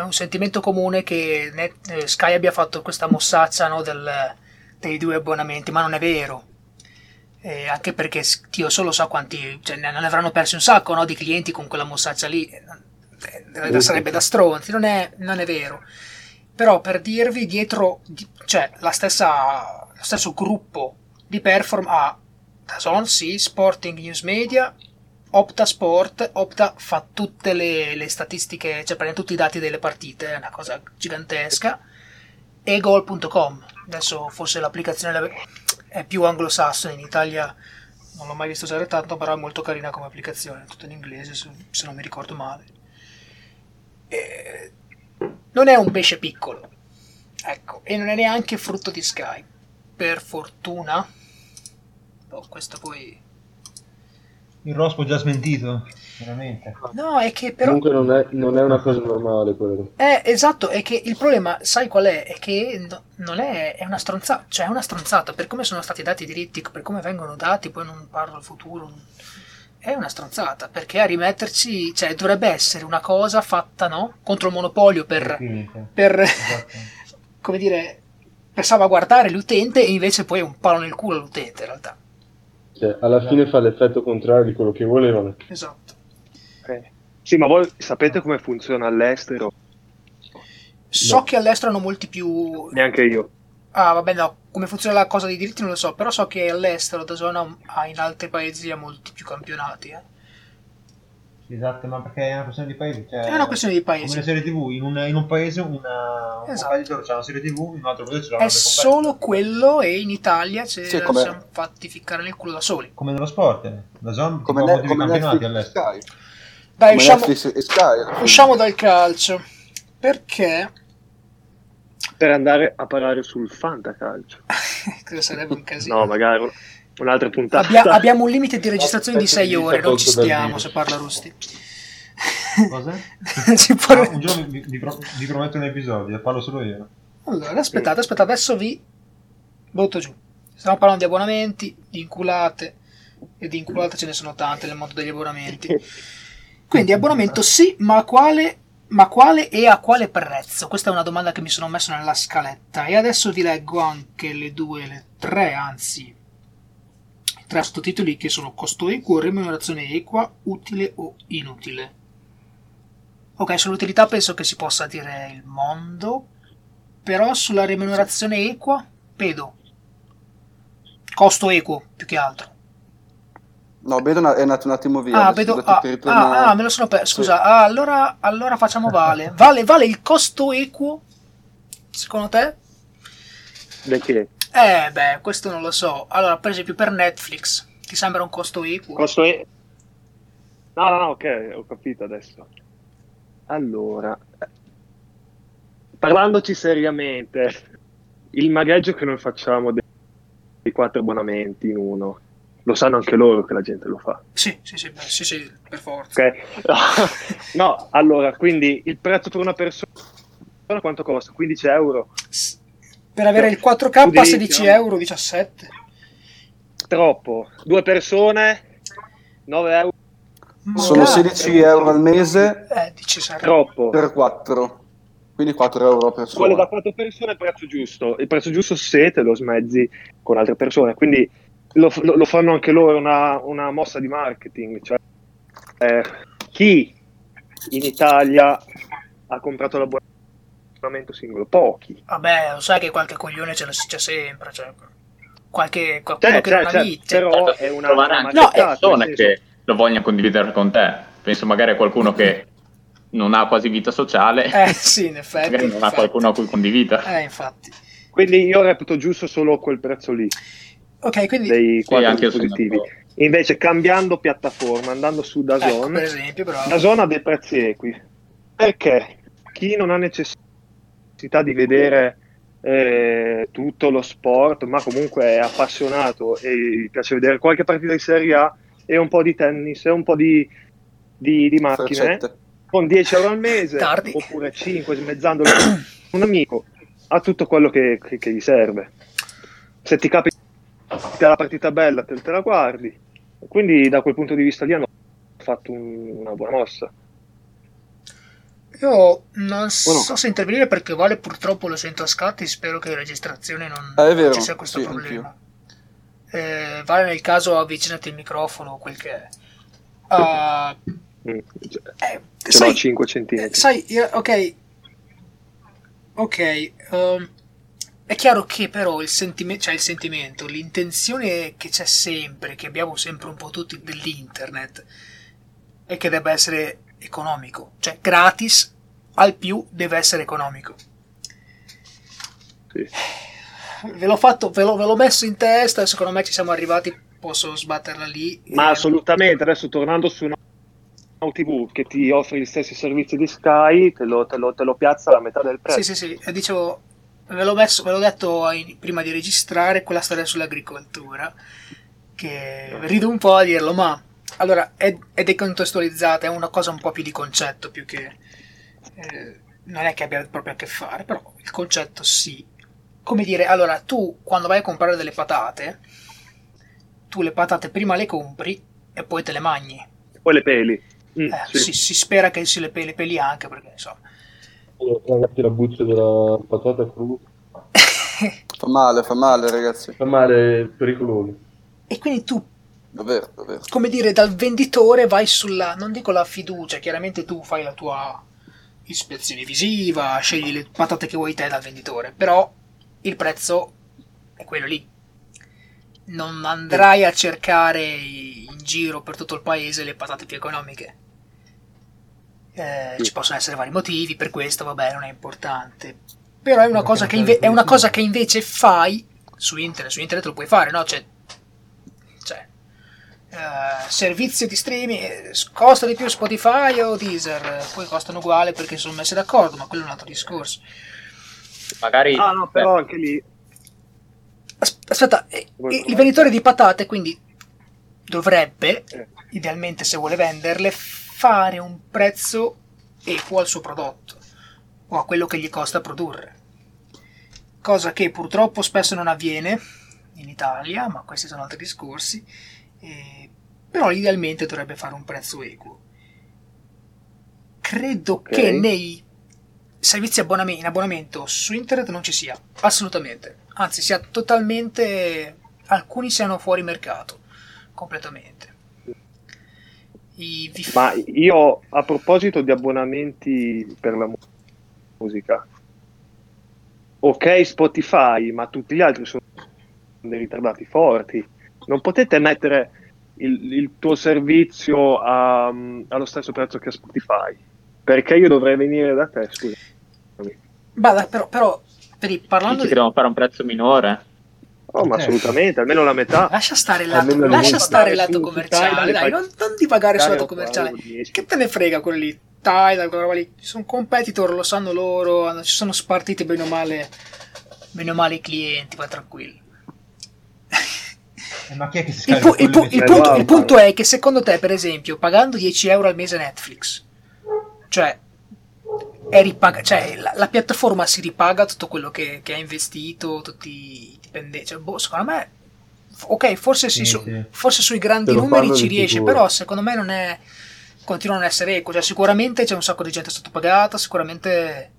è un sentimento comune che Net- eh, Sky abbia fatto questa mossaccia no, del- dei due abbonamenti, ma non è vero. Eh, anche perché Dio solo sa quanti, cioè, ne avranno persi un sacco no, di clienti con quella mossaccia lì. Eh, eh, sarebbe da stronzi, non è, non è vero. Però per dirvi, dietro, di- cioè la stessa, lo stesso gruppo di Perform ha Dazon, sì, Sporting News Media, Opta Sport, Opta fa tutte le, le statistiche, cioè prende tutti i dati delle partite, è una cosa gigantesca, e Goal.com, adesso forse l'applicazione è più anglosassone, in Italia non l'ho mai visto usare tanto, però è molto carina come applicazione, tutta in inglese se, non mi ricordo male. E non è un pesce piccolo, ecco, e non è neanche frutto di Sky, per fortuna. Oh, questo poi... Il Rospo già smentito, veramente. No, è che però... Comunque non è, non è una cosa normale quello. Eh, esatto, è che il problema, sai qual è? È che no- non è, è una stronzata, cioè è una stronzata, per come sono stati dati i diritti, per come vengono dati, poi non parlo al futuro, è una stronzata perché a rimetterci, cioè dovrebbe essere una cosa fatta no? contro il monopolio per, per Esatto. come dire, per salvaguardare l'utente e invece poi è un palo nel culo all'utente in realtà. Cioè, alla fine fa l'effetto contrario di quello che volevano. Esatto. Eh. Sì, ma voi sapete come funziona all'estero? So No. che all'estero hanno molti più... Neanche io. Ah, vabbè, no, come funziona la cosa dei diritti non lo so, però so che all'estero da zona ha in altri paesi ha molti più campionati. Eh. Esatto, ma perché è una questione di paese. Cioè, È una questione di Come paesi. le serie tv, in un, in un paese una, un Esatto. competitor c'ha una serie tv, in un altro paese c'è È un'altra solo quello e in Italia ce Sì, la come- siamo fatti ficcare nel culo da soli. Come nello sport, eh. la zone Come, ne- molti come campionati Netflix all'estero. Sky. Dai, Come usciamo, Sky. usciamo dal calcio. Perché Per andare a parare sul fantacalcio. cosa sarebbe un casino? No, magari un'altra puntata. Abbia- abbiamo un limite di registrazione di Aspetta 6 che ore, non ci stiamo se parla Rusti. Cosa? Può- Ah, un giorno vi, vi pro- vi prometto un episodio, parlo solo io. Allora, aspettate, aspettate, adesso vi butto giù. Stiamo parlando di abbonamenti, di inculate, e di inculate ce ne sono tante nel mondo degli abbonamenti. Quindi abbonamento sì, ma quale, ma quale e a quale prezzo? Questa è una domanda che mi sono messo nella scaletta e adesso vi leggo anche le due, le tre, anzi, tre sottotitoli che sono costo equo, remunerazione equa, utile o inutile. Ok, sull'utilità penso che si possa dire il mondo, però sulla remunerazione equa, vedo. Costo equo, più che altro. No, Bedo è andato un attimo via. Ah, vedo. Ah, ah, ah, me lo sono perso. Scusa, ah, allora, allora facciamo vale. vale. Vale il costo equo? Secondo te? Perché? Eh, beh, questo non lo so. Allora, per esempio, per Netflix, ti sembra un costo equo? Costo è... No, no, no, ok, ho capito adesso. Allora, parlandoci seriamente, il magheggio che noi facciamo dei, dei quattro abbonamenti in uno, lo sanno anche loro che la gente lo fa. Sì, sì, sì, beh, sì, sì, per forza. Ok? no, allora, quindi il prezzo per una persona quanto costa? 15 euro? S- Per avere il Tu 4K devi- 16 euro, 17. Troppo. Due persone? 9 euro? Sono Magari. 16 euro al mese Eh, dici. Troppo. per 4. Quindi 4 euro a Quello persona. da quattro persone è il prezzo giusto. Il prezzo giusto se te lo smezzi con altre persone. Quindi lo, lo- lo fanno anche loro una, una mossa di marketing. Cioè, eh, chi in Italia ha comprato l'abbonamento singolo? Pochi. Vabbè, lo sai che qualche coglione ce c'è sempre. Cioè, qualche qualcuno Cioè, che cioè, non cioè, ha vita. però è una, No, senso- che lo vogliono condividere con te. Penso magari a qualcuno che non ha quasi vita sociale, Eh sì, in effetti. magari non ha infatti. qualcuno a cui condivida. Eh, infatti. Quindi io reputo giusto solo quel prezzo lì, Ok, quindi dei quattro sono dispositivi. Invece cambiando piattaforma, andando su ecco, DAZN, per esempio, DAZN ha dei prezzi equi. Perché chi non ha necessità di vedere eh, tutto lo sport, ma comunque è appassionato e gli piace vedere qualche partita di Serie A e un po' di tennis e un po' di, di, di macchine, Freccette. con 10 euro al mese Tardi. oppure 5 smezzandolo con un amico, ha tutto quello che, che- che gli serve. Se ti capita la partita bella, te, te la guardi. Quindi da quel punto di vista lì hanno fatto un- una buona mossa. Io non so se intervenire perché Vale purtroppo lo sento a scatti. Spero che in registrazione non, è vero, non ci sia questo sì, problema. Eh, vale nel caso avvicinati il microfono o quel che è. Ah, Mm. Cioè, eh, Ce sai, l'ho a 5 eh, centimetri. sai, ok, ok. ehm, è chiaro che però il, sentime- cioè il sentimento, l'intenzione che c'è sempre, che abbiamo sempre un po' tutti dell'internet, è che debba essere economico, cioè gratis al più deve essere economico. Sì. Ve l'ho fatto, ve l'ho, ve l'ho messo in testa e secondo me ci siamo arrivati, posso sbatterla lì. Ma E- assolutamente, adesso tornando su Now TV che ti offre gli stessi servizi di Sky, te lo, te lo- te lo piazza alla metà del prezzo. Sì, sì, sì, e dicevo, ve l'ho, messo, ve l'ho detto in- prima di registrare quella storia sull'agricoltura, che rido un po' a dirlo, ma allora è, è decontestualizzata, è una cosa un po' più di concetto, più che... eh, non è che abbia proprio a che fare, però il concetto sì. Come dire, allora tu quando vai a comprare delle patate, tu le patate prima le compri e poi te le magni. Poi le peli. Mm, Eh, sì. si, si spera che si le peli, peli anche perché insomma. Ragazzi, la buccia della patata cruda Fa male, fa male, ragazzi. fa male pericoloso. e quindi tu, Davvero, davvero. come dire, dal venditore vai sulla, non dico la fiducia, chiaramente tu fai la tua ispezione visiva, scegli le patate che vuoi te dal venditore, però il prezzo è quello lì. Non andrai a cercare in giro per tutto il paese le patate più economiche. Eh, Ci possono essere vari motivi, per questo vabbè non è importante. Però è una, cosa che, inve- è una cosa che invece fai su internet, su internet lo puoi fare, no? Cioè eh, servizio di streaming costa di più Spotify o Deezer? Poi costano uguale perché sono messi d'accordo, ma quello è un altro discorso. Magari Ah, no, però anche lì. As- Aspetta, eh, il venditore di patate quindi dovrebbe, Eh. idealmente se vuole venderle, fare un prezzo equo al suo prodotto o a quello che gli costa produrre. Cosa che purtroppo spesso non avviene in Italia, ma questi sono altri discorsi. Eh, però idealmente dovrebbe fare un prezzo equo. Credo Ok. che nei servizi abboname- in abbonamento su internet non ci sia, assolutamente. Anzi, sia totalmente. alcuni siano fuori mercato, completamente. I Ma io, a proposito di abbonamenti per la mu- musica, ok Spotify, ma tutti gli altri sono dei ritardati forti. Non potete mettere il, il tuo servizio a- allo stesso prezzo che Spotify. Perché io dovrei venire da te, scusa. Bada, però, però vedi, parlando di... che devono fare un prezzo minore. Oh, ma Eh. assolutamente, almeno la metà. Lascia stare il lato, lascia stare il lato commerciale, dai, fai- non, non divagare sul lato commerciale. fai 10. Che te ne frega quelli lì? Tidal, quella roba lì. Sono competitor, lo sanno loro, ci sono spartiti bene o male, bene o male i clienti, vai tranquillo. Eh, ma chi è che si Il, pu- il pu- il punto, il punto è che secondo te, per esempio, pagando 10 euro al mese Netflix, cioè, è ripaga- cioè la, la piattaforma si ripaga tutto quello che, che ha investito, tutti i dipendenti. Cioè, boh, secondo me, ok, forse, sì, Sì, su- sì. forse sui grandi numeri ci riesce, sicuro. però secondo me non è. continuano ad essere equo. Cioè, sicuramente c'è un sacco di gente sottopagata, sicuramente.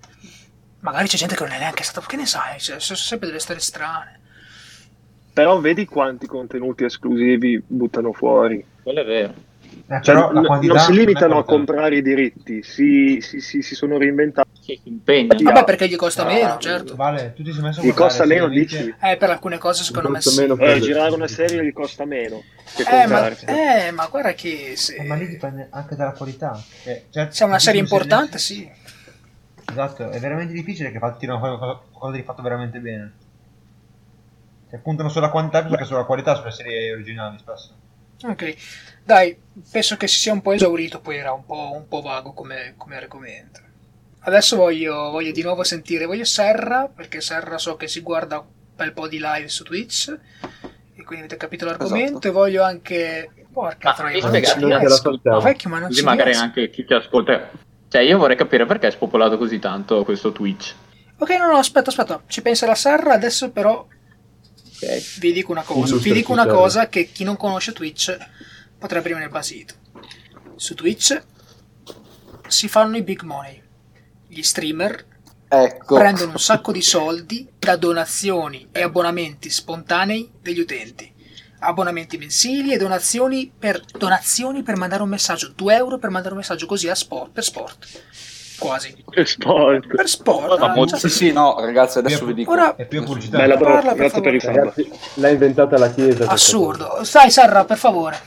Magari c'è gente che non è neanche stata. Che ne sai? Cioè, sono sempre delle storie strane. Però vedi quanti contenuti esclusivi buttano fuori. Quello è vero. Eh, Cioè, però la n- quantità non si limitano a comprare i diritti, si, si- si- si sono reinventati. Chi si impegna. Sì. Vabbè, perché gli costa Ah, meno, certo. Vale, tu ti sei messo a Gli costa meno, dici? Eh, per alcune cose secondo me Costa sì. meno Eh, per- girare una serie gli costa meno che Eh ma, eh, ma guarda che se Eh, ma lì dipende anche dalla qualità. Eh, cioè, se è una serie importante, sì. Esatto, è veramente difficile che fa- tirano fuori qualcosa, qualcosa di fatto veramente bene. Cioè, puntano sulla quantità più che sulla qualità sulle serie originali spesso. Ok, dai, penso che si sia un po' esaurito, poi era un po', un po' vago come, come argomento. Adesso voglio, voglio di nuovo sentire, voglio Serra, perché Serra so che si guarda un bel po' di live su Twitch, e quindi avete capito l'argomento, Esatto. e voglio anche... Porca Ma troia, ma non? Non. Ma vecchio, ma Così magari riesco. anche chi ti ascolta. Cioè, io vorrei capire perché è spopolato così tanto questo Twitch. Ok, no, no, aspetta, aspetta, ci pensa la Serra, adesso però Ok. vi dico una cosa, vi dico una cosa che chi non conosce Twitch potrebbe rimanere basito. Su Twitch si fanno i big money. Gli streamer Ecco. prendono un sacco di soldi da donazioni e abbonamenti spontanei degli utenti. Abbonamenti mensili e donazioni per, donazioni per mandare un messaggio. 2 euro per mandare un messaggio così a sport, per sport. Quasi. Che sport. Per sport. Ma ah, molto- cioè- Sì, sì, no, ragazzi, adesso vi dico. Ora, È più pubblicità. Bella Parla, bro, per grazie per sub. Ragazzi, l'ha inventata la Chiesa. assurdo. Stai, Sarra, per favore.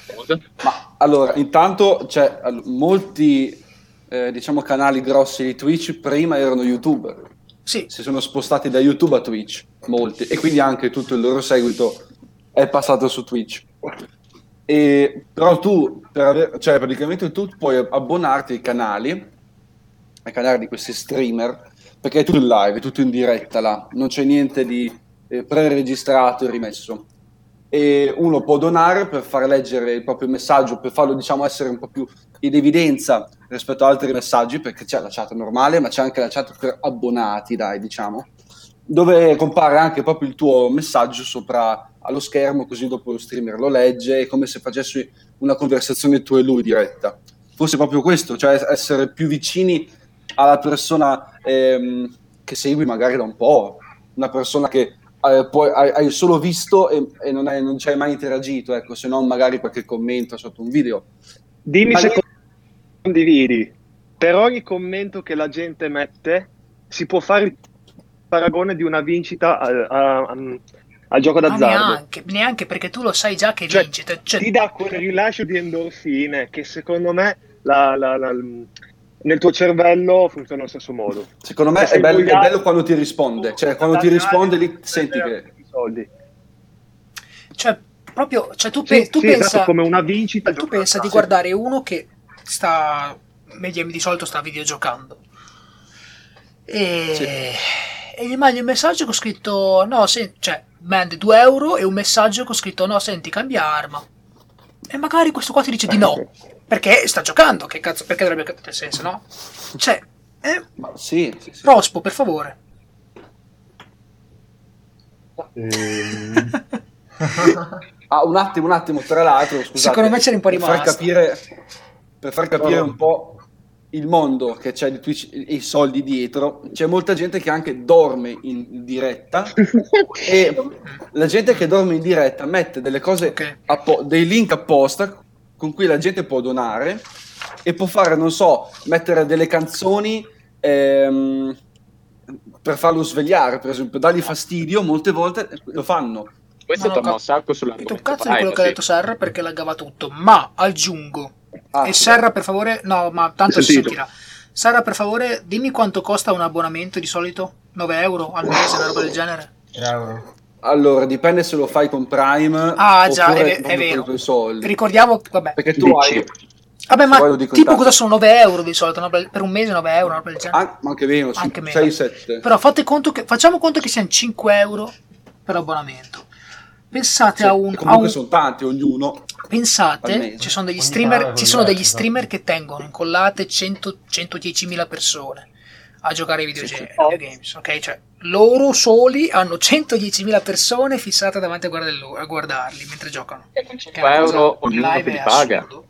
Ma allora, intanto, cioè, molti, eh, diciamo, canali grossi di Twitch prima erano youtuber. Sì, Si sono spostati da YouTube a Twitch, molti. E quindi anche tutto il loro seguito è passato su Twitch. E, però tu, per aver- cioè praticamente tu puoi abbonarti ai canali, ai canali di questi streamer, perché è tutto in live, è tutto in diretta là, non c'è niente di eh, pre-registrato e rimesso. E uno può donare per far leggere il proprio messaggio, per farlo diciamo essere un po' più in evidenza rispetto ad altri messaggi, perché c'è la chat normale, ma c'è anche la chat per abbonati, dai, diciamo, dove compare anche proprio il tuo messaggio sopra allo schermo, così dopo lo streamer lo legge, è come se facessi una conversazione tu e lui diretta. Forse proprio questo, cioè essere più vicini alla persona ehm, che segui magari da un po', una persona che eh, poi hai, hai, solo visto e, e non, hai, non ci hai mai interagito, ecco, se non magari qualche commento sotto un video. Dimmi se condividi. Per ogni commento che la gente mette si può fare il paragone di una vincita a, a, a, al gioco d'azzardo. Neanche, neanche, perché tu lo sai già che cioè, vinci. Cioè... Ti dà quel rilascio di endorfine che secondo me la, la, la, nel tuo cervello funziona allo stesso modo. Secondo me è bello, è bello, quando ti risponde, cioè quando ti risponde lì senti che... Soldi. Cioè, proprio, cioè tu, pe- sì, tu sì, pensa... Esatto, come una vincita. Tu pensa di guardare uno che sta... Media, di solito sta videogiocando. E... Sì. E gli mandi un messaggio con scritto... No, se... cioè, mandi 2 euro e un messaggio con scritto no, senti, cambia arma. E magari questo qua ti dice di no. Perché sta giocando, che cazzo, perché dovrebbe capire senso, no? Cioè, eh, Ma sì, sì, sì. Rospo, per favore. Ehm, ah, un attimo, un attimo, tra l'altro, scusate. Secondo me c'era un po' per rimasto. far capire, per far capire un po' il mondo che c'è di Twitch e i soldi dietro, c'è molta gente che anche dorme in diretta e la gente che dorme in diretta mette delle cose, Ok. appo- dei link apposta con cui la gente può donare e può fare, non so, mettere delle canzoni ehm, per farlo svegliare, per esempio, dargli fastidio, molte volte lo fanno. Questo torna ca- un sacco sulla tu cazzo di quello che ha detto Serra perché laggava tutto. Ma aggiungo. Ah, e sì. Serra, per favore. No, ma tanto si sentirà. Serra, per favore, dimmi quanto costa un abbonamento di solito? 9 euro al mese, una roba del genere? 3 euro. Allora, dipende se lo fai con Prime Ah, già, oppure è, è con i vero. Ricordiamo, vabbè. Perché tu hai Vabbè, ma tipo cosa sono 9 euro di solito? Per un mese 9 euro, del genere? an- ma anche meno, Anche meno. 6-7. Però fate conto che, facciamo conto che siano 5 euro per abbonamento. Pensate a un, a comunque un- sono tanti, ognuno. Pensate, ci sono degli streamer, ci sono degli streamer che tengono incollate 100 110.000 persone a giocare ai videogame- Sì, sì. videogames, ok? Cioè, loro soli hanno 110.000 persone fissate davanti a, guardarlo- a guardarli mentre giocano. E con Che 5 è una cosa euro ognuno che li è paga. assurdo.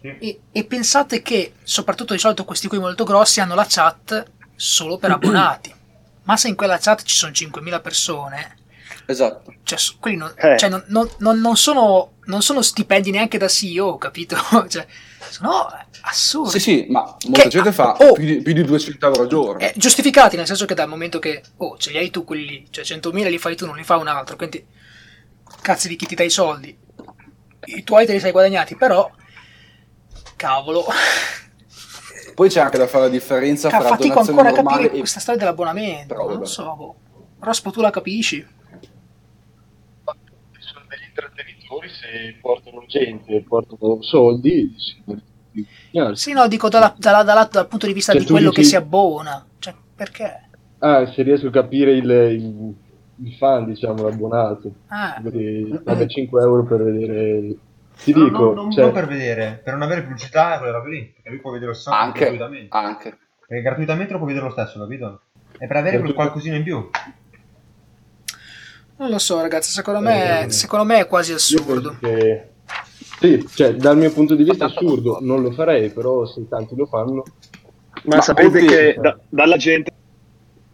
E, e pensate che, soprattutto di solito questi qui molto grossi, hanno la chat solo per abbonati. Ma se in quella chat ci sono 5.000 persone, Esatto. cioè, non, Eh. cioè, non, non- non- non sono, non sono stipendi neanche da CEO, capito? cioè, sono assurdi. Sì, sì, ma molta Che- gente fa oh. più, di, più di 200 euro al giorno. Eh, giustificati, nel senso che dal momento che, oh, ce li hai tu quelli lì, cioè 100.000 li fai tu, non li fa un altro, quindi cazzi di chi ti dà i soldi. I tuoi te li sei guadagnati, però, cavolo, Poi c'è anche da fare la differenza Ca- fra fatico ancora a capire e... questa storia dell'abbonamento, Però, non so, boh. Rospo tu la capisci? sono degli intrattenitori se portano gente e portano soldi. Sì, no, dico dalla- dalla- dalla- dal punto di vista Cioè, di quello dici- che si abbona, cioè, perché? ah se riesco a capire il, il, il fan diciamo l'abbonato Ah, quindi paga 5 euro per vedere ti No, dico no, non, cioè, non per vedere, per non avere pubblicità e quelle robe lì. Perché lui può vedere lo stesso Anche, gratuitamente. anche. Perché gratuitamente lo può vedere lo stesso, capito? E per avere Gratuito- qualcosina in più. Non lo so, ragazzi, secondo me, Eh, secondo me è quasi assurdo. che sì cioè dal mio punto di vista è assurdo. Non lo farei però se tanti lo fanno. Ma, Ma sapete che da- dalla gente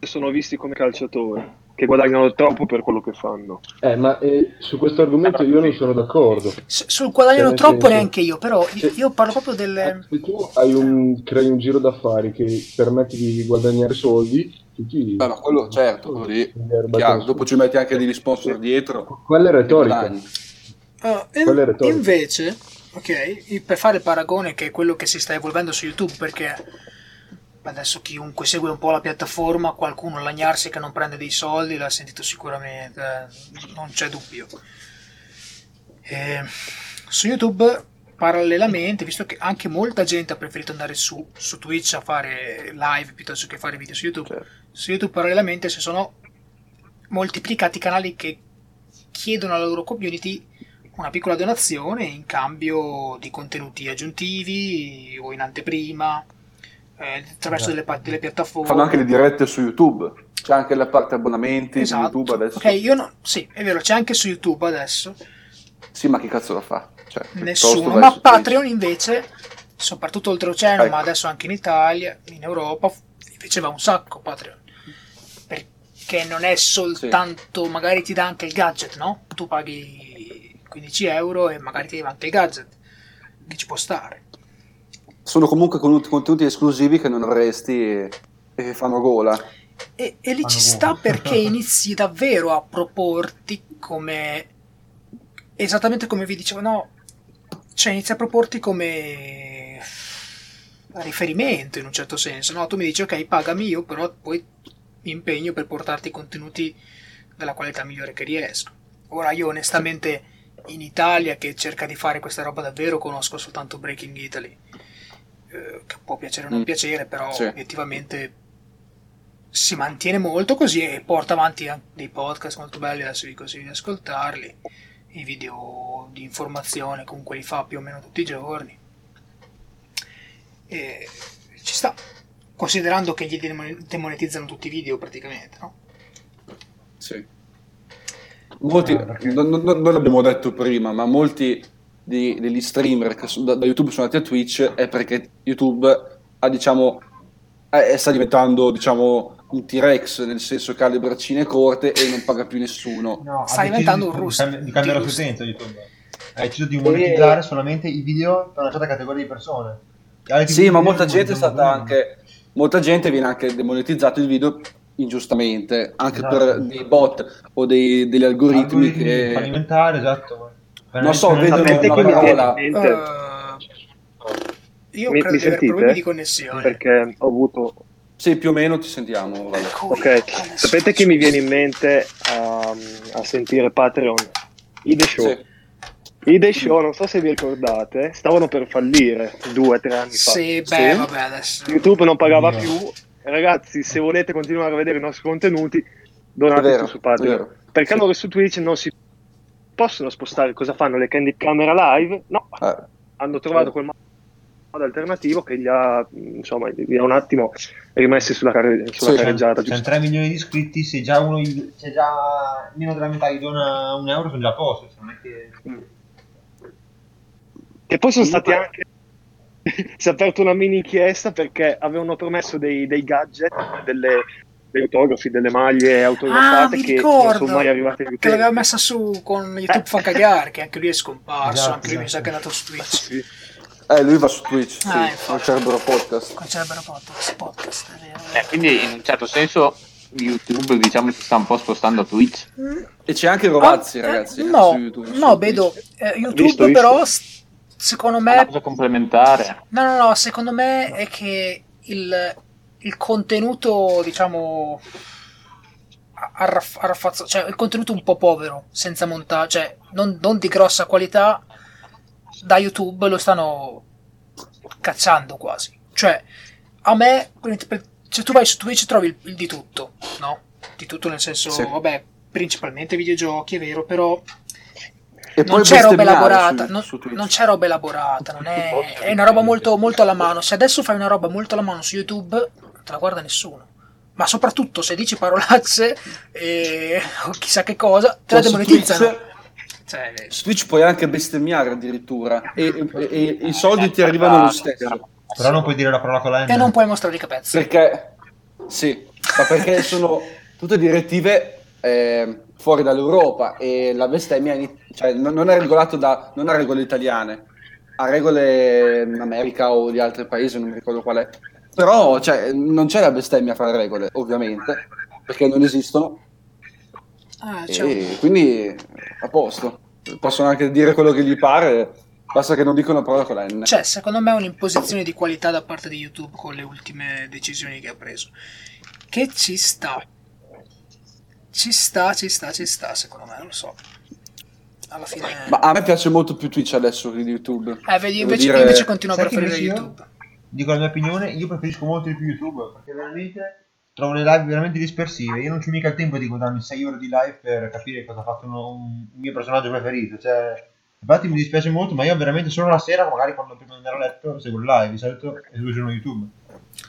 sono visti come calciatori, che guadagnano troppo per quello che fanno. eh ma eh, su questo argomento io non sono d'accordo. S- sul guadagnano Cioè, troppo senso- neanche io, però io, Cioè- io parlo proprio delle... se tu hai un crei un giro d'affari che permette di guadagnare soldi tutti Beh, ma quello certo, quello lì, chiaro. Dopo ci metti anche degli sponsor dietro. quella è retorica. Uh, in- è invece, ok, per fare il paragone che è quello che si sta evolvendo su YouTube, perché adesso chiunque segue un po' la piattaforma, qualcuno lagnarsi che non prende dei soldi, l'ha sentito sicuramente, eh, non c'è dubbio. E su YouTube, parallelamente, visto che anche molta gente ha preferito andare su, su Twitch a fare live piuttosto che fare video su YouTube, Certo. su YouTube parallelamente si sono moltiplicati i canali che chiedono alla loro community una piccola donazione in cambio di contenuti aggiuntivi o in anteprima eh, attraverso delle, delle piattaforme Fanno anche le dirette su YouTube. C'è anche la parte abbonamenti esatto. su YouTube adesso. ok io no, sì è vero c'è anche su YouTube adesso Sì, ma che cazzo lo fa? Cioè, Nessuno. Ma. Patreon invece, soprattutto oltreoceano, Ecco. ma adesso anche in Italia, in Europa, invece va un sacco Patreon. Perché non è soltanto, magari ti dà anche il gadget, no? Tu paghi 15 euro e magari ti dà anche il gadget, che ci può stare. Sono comunque con- contenuti esclusivi che non avresti e, e che fanno gola. E, e lì Fanno ci gola. sta perché inizi davvero a proporti come esattamente come vi dicevo, no, cioè inizi a proporti come riferimento in un certo senso, no? Tu mi dici ok, pagami io, però poi mi impegno per portarti contenuti della qualità migliore che riesco. Ora io onestamente in Italia che cerca di fare questa roba davvero conosco soltanto Breaking Italy, eh, che può piacere o non Mm. piacere, però Sì. obiettivamente si mantiene molto così e porta avanti dei podcast molto belli, adesso vi consiglio di ascoltarli, i video di informazione comunque li fa più o meno tutti i giorni. E ci sta, considerando che gli demone- demonetizzano tutti i video praticamente, no? Sì. Molti, non, non- non l'abbiamo detto prima, ma molti di- degli streamer che sono- da, da YouTube sono andati a Twitch è perché YouTube ha, diciamo, eh, sta diventando, diciamo, un T-Rex, nel senso che ha le braccine corte e non paga più nessuno. No, Sta diventando di- un russo. Di cambiare la Di sua russo. utenza YouTube. Ha deciso di monetizzare solamente i video per una certa categoria di persone. Sì, ma molta gente è stata anche. Molta gente viene anche demonetizzato il video ingiustamente, anche Esatto. per dei bot o dei- degli algoritmi, algoritmi che. fallimentari, esatto. Non so, vedono una chi mi viene parola. in mente? Eh, io Mi- credo mi di sentite? problemi di connessione. Perché ho avuto Sì, più o meno ti sentiamo. vabbè. Ok, sapete che mi viene in mente a, a sentire Patreon? I The Show. Sì. I The Show, non so se vi ricordate, stavano per fallire due o tre anni fa. Sì, beh, Sì. vabbè, adesso... YouTube non pagava Oddio. più. Ragazzi, se volete continuare a vedere i nostri contenuti, donate vero, su Patreon. vero. Perché loro su Twitch non si possono spostare. Cosa fanno? Le candy camera live? No, Eh, hanno trovato quel modo alternativo che gli ha, insomma, li ha un attimo rimessi sulla, carre- sulla Sì, carreggiata. C'è giusto? 3 milioni di iscritti, se già uno gli- se già meno della metà gli dona un euro sono già a posto, cioè non è che... E poi sono stati Comunque- anche. si è aperta una mini inchiesta perché avevano promesso dei, dei gadget, delle, degli autografi, delle maglie Ah, autografate mi che non sono mai arrivate agli che l'aveva messa su con YouTube Eh. fa cagare, che anche lui è scomparso, Esatto, anche lui mi sa esatto. che è andato su Twitch. Sì. Eh, lui va su Twitch, Ah, sì, infatti. sarebbero podcast. Qua c'erano podcast, podcast, è vero. Eh, quindi in un certo senso YouTube diciamo si sta un po' spostando a Twitch. Mm. E c'è anche Rovazzi, Ah, ragazzi. eh, su no, YouTube, no, vedo eh, YouTube Visto, visto. però s- secondo È una me cosa complementare. no, no, no, secondo me è che il, il contenuto, diciamo arraff- arraffazzo- cioè il contenuto un po' povero, senza montaggio, cioè non, non di grossa qualità da YouTube lo stanno cacciando quasi. Cioè, a me, se tu vai su Twitch trovi il, il di tutto, no? Di tutto nel senso, Sì. vabbè, principalmente videogiochi, è vero, però E non c'è roba elaborata, su- non, su non c'è roba elaborata, non è, è una roba molto, molto alla mano. Se adesso fai una roba molto alla mano su YouTube, non te la guarda nessuno. Ma soprattutto se dici parolacce e o chissà che cosa, te la Cioè, su demonetizzano. Twitch- Cioè, Su Twitch puoi anche bestemmiare addirittura e, e- e i soldi ti arrivano lo stesso. Però non puoi dire la parola con la N. e non puoi mostrare i capezzi. Perché sì, ma perché sono tutte direttive eh, fuori dall'Europa e la bestemmia in- cioè, non, non è regolato da non ha regole italiane, ha regole in America o di altri paesi, non mi ricordo qual è. Però cioè, non c'è la bestemmia fra le regole, ovviamente, perché non esistono Ah, e quindi a posto. Possono anche dire quello che gli pare, basta che non dicano parola con la N. C'è, secondo me, un'imposizione di qualità da parte di YouTube con le ultime decisioni che ha preso. Che ci sta. Ci sta, ci sta, ci sta, secondo me, non lo so. Alla fine... Ma a me piace molto più Twitch adesso che di YouTube. Eh, vedi, invece, dire- invece continuo a preferire io- YouTube. Dico la mia opinione, io preferisco molto di più YouTube perché veramente trovo le live veramente dispersive. Io non c'ho mica il tempo di guardarmi 6 ore di live per capire cosa ha fatto uno- un mio personaggio preferito. Cioè, infatti mi dispiace molto, ma io veramente solo la sera, magari quando prima di andare a letto, seguo il live. Di solito giorno YouTube.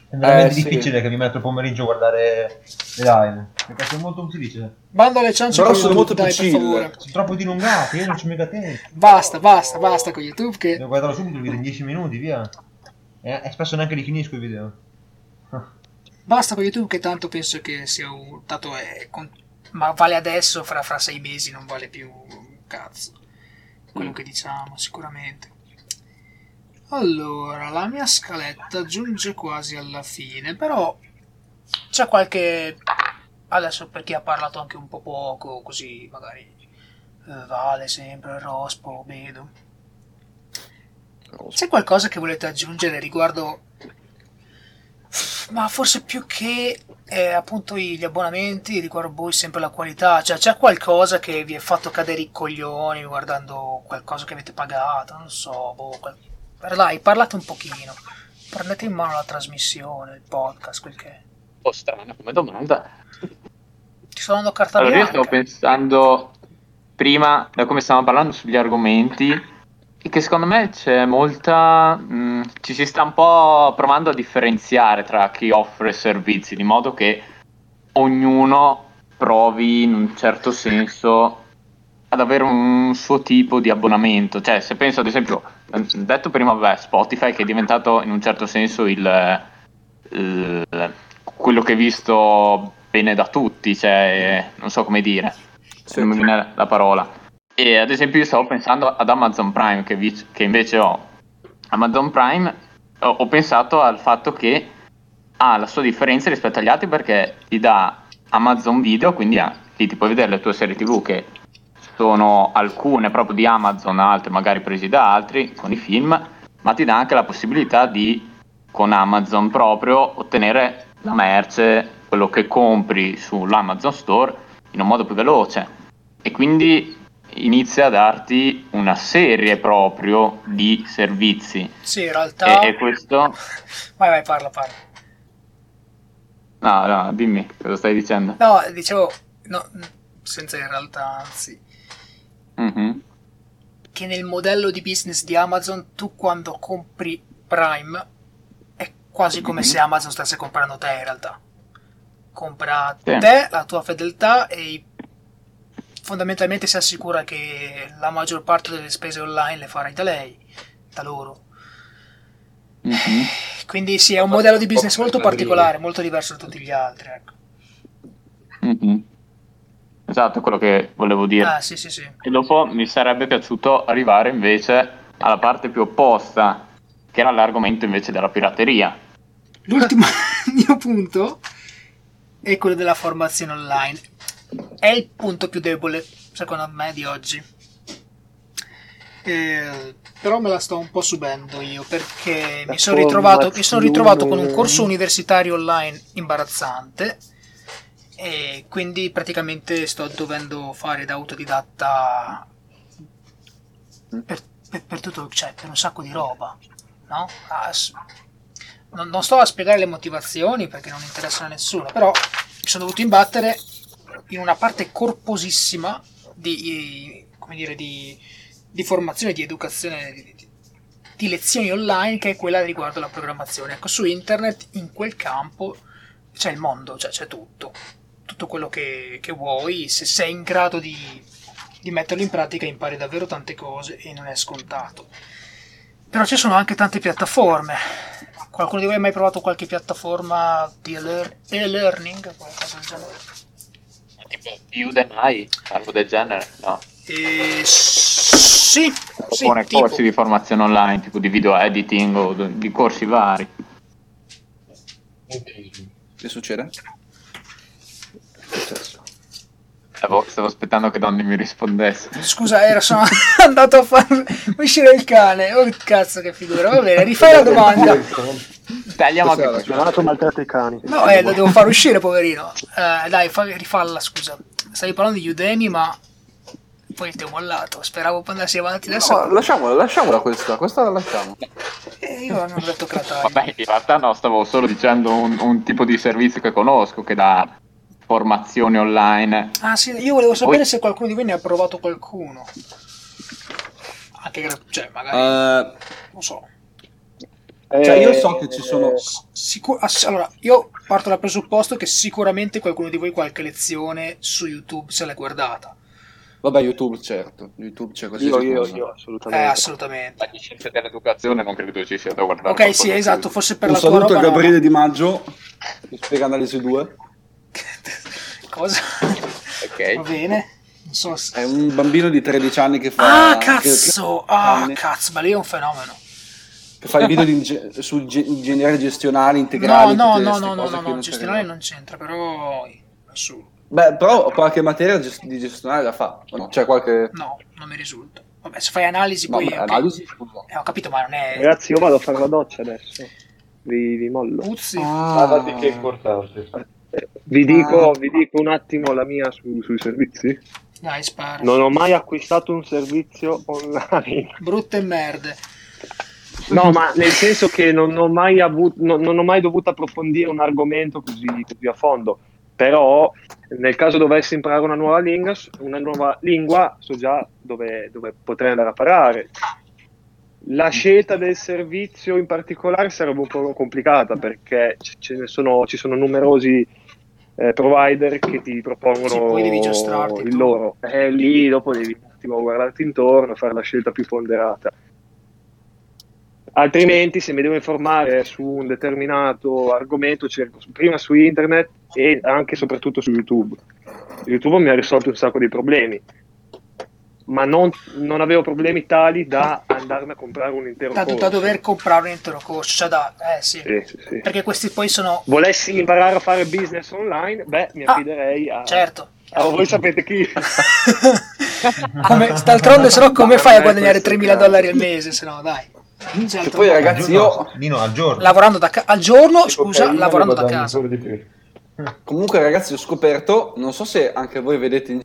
È veramente Eh, sì. difficile che mi metto il pomeriggio a guardare le live. Perché sono molto, dice? Bando alle ciance Però sono molto dai, più per favore. Sono troppo dilungati, io non c'ho mica tempo. Basta, basta, basta con YouTube che Devo guardarlo subito il video in 10 minuti, via. E, e spesso neanche li finisco i video. Basta con YouTube che tanto penso che sia un dato è con- ma vale adesso fra, fra sei mesi non vale più un cazzo. Quello che diciamo sicuramente. Allora la mia scaletta giunge quasi alla fine però c'è qualche adesso per chi ha parlato anche un po' poco così magari eh, vale sempre Rospo vedo. C'è qualcosa che volete aggiungere riguardo ma forse più che eh, appunto gli abbonamenti riguardo voi sempre la qualità, cioè c'è qualcosa che vi ha fatto cadere i coglioni guardando qualcosa che avete pagato, non so, boh, qual- dai, parlate un pochino, prendete in mano la trasmissione, il podcast, quel che è. Un po' strana come domanda. Ti sto dando carta Allora, io bianca. stavo pensando prima, da come stavamo parlando sugli argomenti, che secondo me c'è molta. mh, ci si sta un po' provando a differenziare tra chi offre servizi, di modo che ognuno provi in un certo senso ad avere un suo tipo di abbonamento. Cioè, se penso ad esempio, detto prima, vabbè, Spotify che è diventato in un certo senso il, il- quello che è visto bene da tutti, cioè, non so come dire, se non mi viene la parola. E ad esempio io stavo pensando ad Amazon Prime, che, vi- che invece ho. Amazon Prime, ho, ho pensato al fatto che ha la sua differenza rispetto agli altri perché ti dà Amazon Video, quindi lì ti puoi vedere le tue serie TV che sono alcune proprio di Amazon, altre magari presi da altri, con i film, ma ti dà anche la possibilità di, con Amazon proprio, ottenere la merce, quello che compri sull'Amazon Store in un modo più veloce. E quindi inizia a darti una serie proprio di servizi. Sì, in realtà... E, e questo... Vai, vai, parla, parla. No, no, dimmi cosa stai dicendo. No, dicevo, no, senza in realtà, anzi, Mhm. che nel modello di business di Amazon tu quando compri Prime è quasi come Mhm. se Amazon stesse comprando te in realtà. Compra Sì. te, la tua fedeltà e i- fondamentalmente si assicura che la maggior parte delle spese online le farai da lei, da loro. Mhm. Quindi sì, è un modello di business molto particolare, molto diverso da tutti gli altri. Ecco. Mhm. Esatto, è quello che volevo dire. Ah, sì, sì, sì. E dopo mi sarebbe piaciuto arrivare invece alla parte più opposta, che era l'argomento invece della pirateria. L'ultimo mio punto è quello della formazione online. È il punto più debole, secondo me, di oggi. Eh, però me la sto un po' subendo io perché mi sono ritrovato, mi sono ritrovato con un corso universitario online imbarazzante e quindi praticamente sto dovendo fare da autodidatta per, per- per tutto, cioè per un sacco di roba, no? Ah, s- non, non sto a spiegare le motivazioni perché non interessano a nessuno, però mi sono dovuto imbattere in una parte corposissima di, dire, di, di formazione, di educazione, di, di- lezioni online che è quella riguardo la programmazione. Ecco, su internet, in quel campo, c'è il mondo, cioè c'è tutto. Tutto quello che, che vuoi, se sei in grado di, di metterlo in pratica impari davvero tante cose e non è scontato. Però ci sono anche tante piattaforme. Qualcuno di voi ha mai provato qualche piattaforma di e-lear- e-learning? Qualcosa del genere? Tipo Udemy, algo del genere, no. Eh, sì, sì, Oppure tipo. corsi di formazione online, tipo di video editing o di corsi vari. Che succede? Stavo, stavo aspettando che Donny mi rispondesse. Scusa, era sono andato a far uscire il cane. Oh, cazzo, che figura. Va bene, rifai la domanda. Tagliamo anche questo. Non maltratti i cani. No, eh, lo devo far uscire, poverino. Eh, dai, fa- rifalla, scusa. Stavi parlando di Udemy, ma poi ti ho mollato. Speravo andassi avanti adesso. No, lasciamola, lasciamola questa, questa la lasciamo. Eh, io non ho detto che taglio. Vabbè, in realtà no, stavo solo dicendo un, un tipo di servizio che conosco che dà formazione online. Ah, sì, io volevo sapere Poi- se qualcuno di voi ne ha provato qualcuno. Anche gra- cioè, magari, Eh, non so. Cioè, io Eh, so che ci sono. Sicur- ass- allora, io parto dal presupposto che sicuramente qualcuno di voi qualche lezione su YouTube se l'è guardata. Vabbè, YouTube, certo. YouTube c'è qualsiasi Io, io, io, Eh, assolutamente. assolutamente. Ma di scienze dell'educazione non credo ci sia da guardare. Ok, sì, esatto, forse per Un la tua saluto a roba no. Gabriele Di Maggio che spiega Analisi 2. Cosa? Ok. Va bene. Non so se... È un bambino di 13 anni che fa. Ah, cazzo! Che, Ah, che- cazzo, ma lì è un fenomeno. che fa i video di inge- su ge- ingegneri gestionali No, integrali. no, no, no, no, no, no, non gestionale non c'entra, però... Su. Beh, però qualche materia gest- di gestionale la fa. no? C'è qualche. No, non mi risulta. Vabbè, se fai analisi No, poi... beh, ok. analisi. Eh, ho capito, ma non è... Ragazzi, io vado a fare la doccia adesso. Vi, vi mollo. Uzzi. Ah, vedi che è importante. Vi dico, vi dico un attimo la mia su- sui servizi. Dai, spara. Non ho mai acquistato un servizio online. Brutte merde. No, ma nel senso che non ho mai, avuto, non, non ho mai dovuto approfondire un argomento così, così a fondo. Però nel caso dovessi imparare una nuova lingua, una nuova lingua so già dove, dove potrei andare a parare. La scelta del servizio in particolare sarebbe un po' complicata perché ce ne sono, ci sono numerosi eh, provider che ti propongono Sì, poi devi il tu. loro. E lì dopo devi un attimo guardarti intorno, fare la scelta più ponderata. Altrimenti, se mi devo informare su un determinato argomento, cerco prima su internet e anche e soprattutto su YouTube. YouTube mi ha risolto un sacco di problemi, ma non, non avevo problemi tali da andarmi a comprare un intero Da, corso. da dover comprare un intero corso, cioè da... Eh sì. Sì, sì, sì. Perché questi poi sono... Volessi imparare a fare business online, beh, mi Ah, affiderei a... Certo. a- voi sapete chi? come, d'altronde, se no, come fai a guadagnare questo 3.000 il caso. dollari al mese? Se no, dai. Altro poi, modo. ragazzi, io. Nino, al giorno. Lavorando da ca- al giorno, scusa, lavorando da casa. più. Comunque, ragazzi, ho scoperto. Non so se anche voi vedete. in-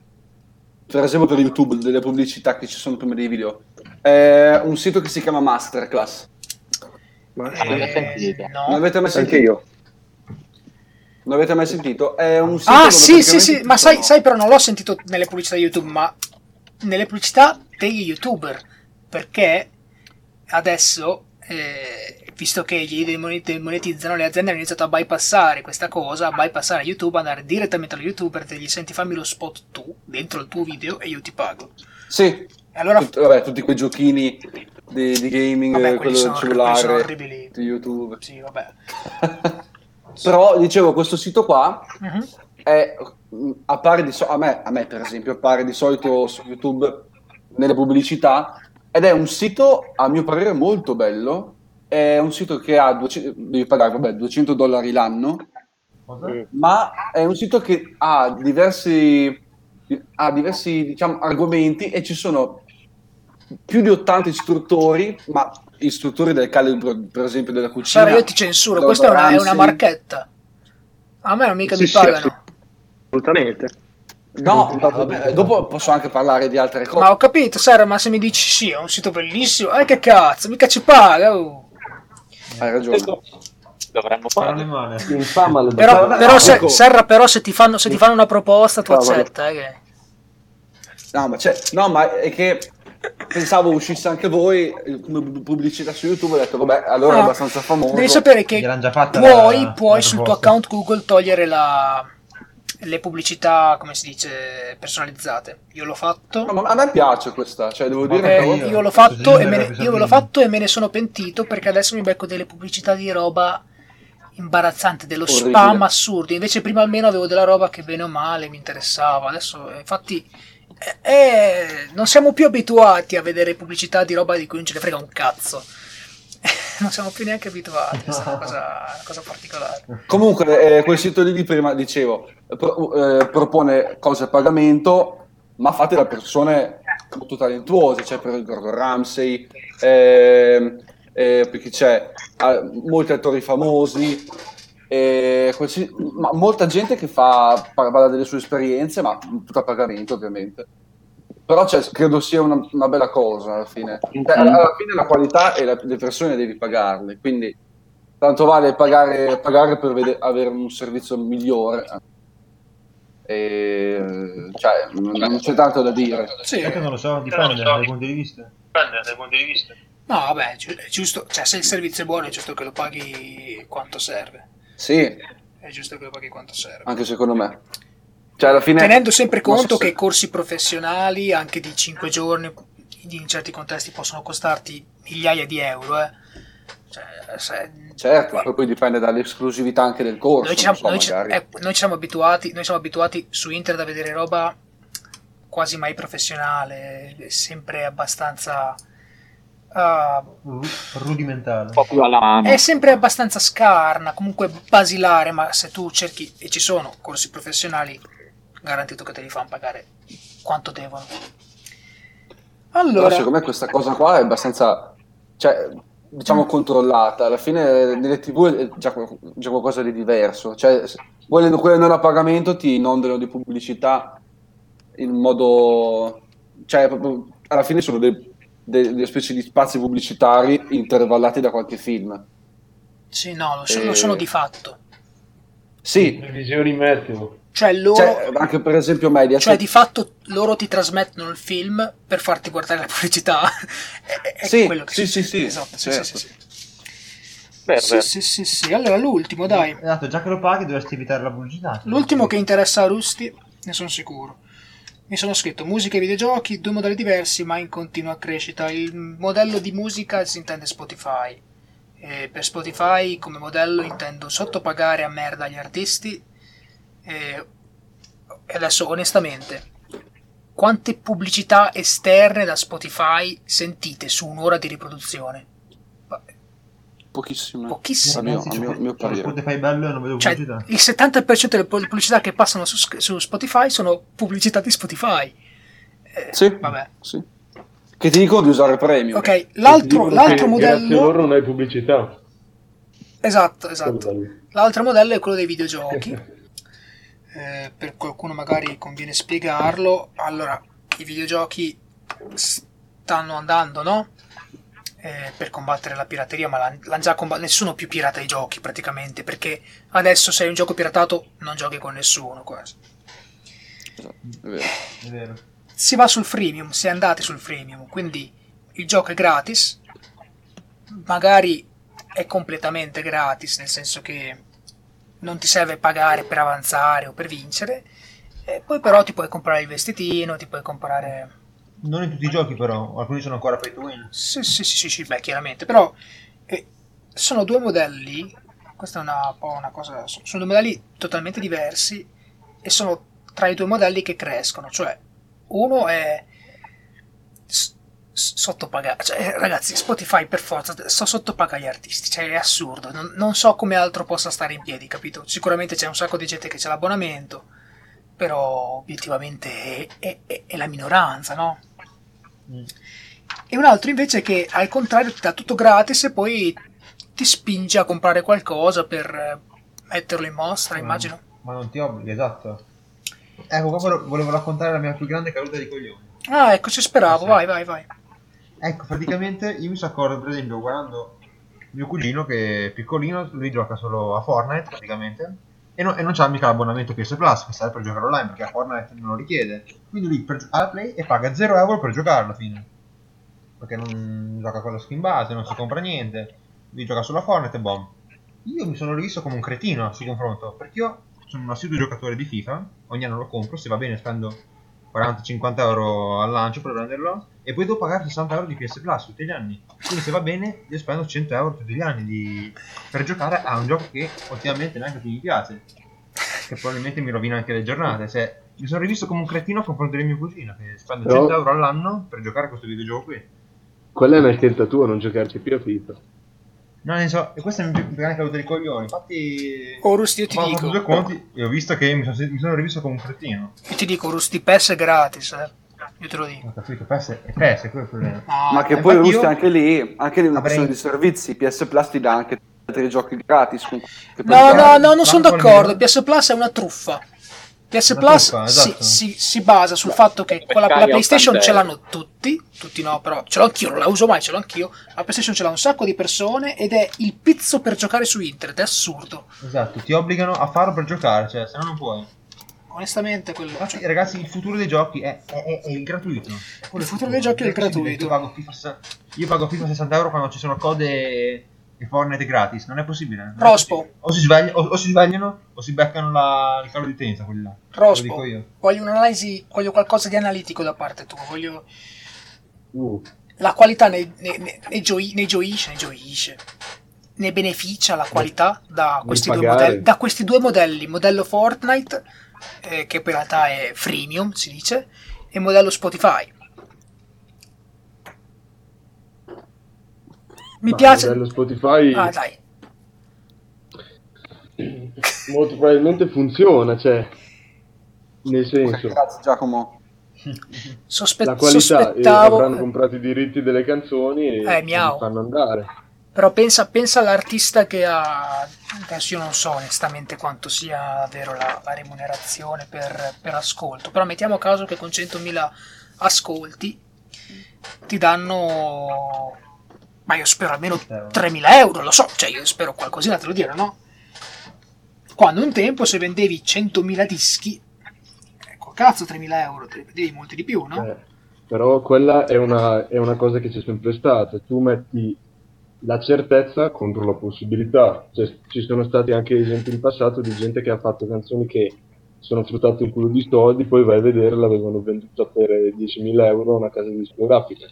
Per esempio, per YouTube, delle pubblicità che ci sono prima dei video. È un sito che si chiama Masterclass. Eh, sentito. Non no. avete mai anche sentito? io. Non avete mai sentito? È un sito Ah, sì, sì, sì, ma sai, sai, però non l'ho sentito nelle pubblicità di YouTube, ma nelle pubblicità degli YouTuber. Perché adesso, eh, visto che gli demonet- demonetizzano, le aziende hanno iniziato a bypassare questa cosa, a bypassare YouTube, andare direttamente allo YouTuber e gli senti fammi lo spot tu, dentro il tuo video, e io ti pago. Sì. Allora, Tut- vabbè, tutti quei giochini di, di gaming, vabbè, quello del cellulare, di YouTube. Sì, vabbè. Però, dicevo, questo sito qua Mhm. è, mh, appare di so- a, me, a me per esempio appare di solito su YouTube nelle pubblicità ed è un sito a mio parere molto bello è un sito che ha 200, devi pagare vabbè, 200 dollari l'anno Cosa? Mm. ma è un sito che ha diversi ha diversi diciamo, argomenti e ci sono più di 80 istruttori ma istruttori del calibro per esempio della cucina Sara, io ti censuro, questa è una, è una marchetta. A me non mica Sì, mi sì, pagano. Assolutamente. no vabbè, dopo posso anche parlare di altre cose Ma ho capito, Sara, ma se mi dici sì, è un sito bellissimo, eh che cazzo, mica ci paga. oh. Hai ragione Dovremmo fare. male. Infama Però, però no, se, ecco. Serra, però se ti fanno, se ti fanno una proposta tu Cavolo. accetta, eh, che... No, ma, c'è- no, ma è che pensavo uscisse anche voi come pu- pubblicità su YouTube. Ho detto, vabbè, allora è Ah, abbastanza famoso. Devi sapere che puoi, la- puoi la sul tuo account Google togliere la- le pubblicità, come si dice, personalizzate. Io l'ho fatto. No, ma a me piace questa, cioè devo Ma dire Eh, che io- io l'ho fatto, e me ne, io l'ho fatto e me ne sono pentito perché adesso mi becco delle pubblicità di roba imbarazzante, dello Orribile. spam assurdo. Invece prima almeno avevo della roba che bene o male mi interessava. Adesso, eh, infatti, eh, eh, non siamo più abituati a vedere pubblicità di roba di cui non ce ne frega un cazzo. non siamo più neanche abituati, è una cosa, una cosa particolare. comunque eh, quel sito lì di prima, dicevo, pro- eh, propone cose a pagamento, ma fatte da persone molto talentuose, c'è per Gordon Ramsay, ehm, eh, perché c'è molti attori famosi, ma molta gente che fa, parla delle sue esperienze, ma tutto a pagamento ovviamente. Però cioè, credo sia una, una bella cosa alla fine. Cioè, alla, fine la qualità e la- le persone devi pagarle, quindi tanto vale pagare, pagare per vede- avere un servizio migliore. E, cioè, non, c'è tanto da dire. Sì, Ecco, non lo so, dipende dai punti di vista. No, vabbè, è giusto, cioè se il servizio è buono è giusto che lo paghi quanto serve. Sì, È giusto che lo paghi quanto serve. anche secondo me. Cioè, alla fine... Tenendo sempre non so conto se- che corsi professionali, anche di 5 giorni, in certi contesti possonoi costarti migliaia di euro. Eh. Cioè, se- Certo, poi- poi dipende dall'esclusività anche del corso, noi, siamo, so, noi eh, noi ci siamo abituati, noi siamo abituati su internet a vedere roba quasi mai professionale, sempre abbastanza. Ru- rudimentale. Un po' più alla mano. è sempre abbastanza scarna, comunque basilare, ma se tu cerchi, e ci sono corsi professionali, garantito che te li fanno pagare quanto devono. Però Allora, secondo me questa cosa qua è abbastanza, cioè, diciamo, controllata. Alla fine nelle tv è già, già qualcosa di diverso. Cioè, se- quelle, non a pagamento ti inondano di pubblicità in modo... Cioè, proprio, alla fine sono dei- de- delle specie di spazi pubblicitari intervallati da qualche film. sì, no, lo sono, lo Eh, sono di fatto. Sì, Previsioni meteo. Cioè, loro, cioè, anche per esempio Mediaset. cioè, di fatto loro ti trasmettono il film per farti guardare la pubblicità. è, è Sì, quello che sì, sì, sì, esatto, sì, certo. sì, sì, sì. Vero, Sì, vero. sì, sì, sì. Allora, l'ultimo, dai. Esatto, già che lo paghi dovresti evitare la pubblicità. L'ultimo che interessa a Rusty, ne sono sicuro. Mi sono scritto musica e videogiochi, due modelli diversi ma in continua crescita. Il modello di musica si intende Spotify. E per Spotify come modello intendo sottopagare a merda gli artisti. E e adesso onestamente, quante pubblicità esterne da Spotify sentite su un'ora di riproduzione? Pochissimo. Pochissimo. A mio, a mio, a mio parere. Spotify bello non vedo Cioè, pubblicità. il 70% delle pubblicità che passano su, su Spotify sono pubblicità di Spotify. Eh, Sì, Vabbè. sì. Che ti dicono di usare premium. Ok, l'altro, l'altro Grazie modello... loro non hai pubblicità. Esatto, esatto. L'altro modello è quello dei videogiochi. Eh, per qualcuno magari conviene spiegarlo. Allora, i videogiochi stanno andando, no? Eh, per combattere la pirateria, ma l'han, l'han già combattuto. Nessuno più pirata i giochi praticamente. Perché adesso, se hai un gioco piratato, non giochi con nessuno quasi. È vero. È vero. si va sul freemium, se andate sul freemium, quindi il gioco è gratis, magari è completamente gratis, nel senso che non ti serve pagare per avanzare o per vincere, e poi però ti puoi comprare il vestitino, ti puoi comprare... Non in tutti i giochi però, alcuni sono ancora pay to win. Sì, sì, sì, sì, sì, beh, chiaramente, però eh, sono due modelli, questa è una, una cosa, sono due modelli totalmente diversi e sono tra i due modelli che crescono, cioè uno è s- s- sottopagato, cioè, ragazzi, Spotify per forza so sottopaga gli artisti, cioè è assurdo, non, non so come altro possa stare in piedi, capito? Sicuramente c'è un sacco di gente che c'è l'abbonamento, però obiettivamente è, è- è- è la minoranza, no? E un altro invece che al contrario ti dà tutto gratis e poi ti spinge a comprare qualcosa per eh, metterlo in mostra, immagino. Ma non ti obbliga, esatto. Ecco, qua volevo- volevo raccontare la mia più grande caduta di coglioni. Ah, ecco, ci speravo, Sì. vai, vai, vai. Ecco, praticamente io mi sono accorto, per esempio, guardando mio cugino che è piccolino, lui gioca solo a Fortnite praticamente. E, no- e non c'ha mica l'abbonamento PS Plus che serve per giocare online perché a Fortnite non lo richiede. Quindi lui per, ha la Play e paga 0 euro per giocare alla fine. Perché non gioca con la skin base, non si compra niente. Lui gioca solo a Fortnite e bom. Io mi sono rivisto come un cretino questo confronto perché io sono un assiduo giocatore di FIFA. Ogni anno lo compro, se va bene spendo 40-50 euro al lancio per prenderlo e poi devo pagare 60 euro di PS Plus tutti gli anni. Quindi se va bene io spendo 100 euro tutti gli anni di- per giocare a un gioco che ultimamente neanche più mi piace. Che probabilmente mi rovina anche le giornate. Cioè, mi sono rivisto come un cretino a confronto del mio cugino che spende Però- 100 euro all'anno per giocare a questo videogioco qui. Quella è una scelta tua, non giocarci più a FIFA. No, ne so, e questa è mia più grande caduta di coglioni. Infatti, Rusti, io ti ho fatto dico, due conti e ho visto che mi sono, mi sono rivisto come un cretino. io ti dico, Rusti PES è gratis, eh. Io te lo dico. Ho capito, PS è quello è il problema. No, Ma che eh, poi Rust io anche lì, anche lì è una avrei- questione di servizi, PS Plus ti dà anche altri giochi gratis. No, no, no, non sono d'accordo. PS Plus è una truffa. PS Plus si, esatto. si- si basa sul fatto che Sky la a PlayStation 80 ce l'hanno tutti, tutti no, però ce l'ho anch'io, non la uso mai, ce l'ho anch'io. La PlayStation ce l'ha un sacco di persone ed è il pizzo per giocare su internet, è assurdo. Esatto, ti obbligano a farlo per giocare, cioè, se no non puoi. onestamente quello... Infatti, ragazzi, il futuro dei giochi è, è- è- è il gratuito. Il futuro dei giochi è il gratuito. Io pago, FIFA, io pago FIFA 60 euro quando ci sono code e Fortnite gratis. Non è possibile. Non è Rospo. possibile. O si, sveglia- o, o si svegliano o si beccano la- il calo di utenza. Quelli là. Rospo, dico io. voglio un'analisi, voglio qualcosa di analitico da parte tua, voglio... Uh, La qualità ne, ne, ne, ne gioi- ne gioisce, ne gioisce, ne beneficia la qualità da questi, due modelli, da questi due modelli, modello Fortnite, eh, che poi in realtà è freemium, si dice, e modello Spotify. Mi ma piace... modello Spotify Ah, dai. molto probabilmente funziona, cioè, nel senso, Grazie Giacomo. Sospe- la qualità, e sospettavo... avranno comprato i diritti delle canzoni e Eh, miau. fanno andare. Però pensa, pensa all'artista che ha. Adesso io non so onestamente quanto sia vero la, la remunerazione per, per ascolto. Però mettiamo a caso che con 100.000 ascolti ti danno. Ma io spero almeno 3.000 euro, lo so, cioè io spero qualcosina te lo dire, no? Quando un tempo se vendevi 100.000 dischi, ecco cazzo 3.000 euro, te ne vendevi molti di più, no? Eh, però quella è una, è una cosa che c'è sempre stata. Tu metti la certezza contro la possibilità. Cioè, ci sono stati anche esempi in passato di gente che ha fatto canzoni che sono fruttate un culo di soldi, poi vai a vedere l'avevano venduta per 10.000 euro a una casa discografica.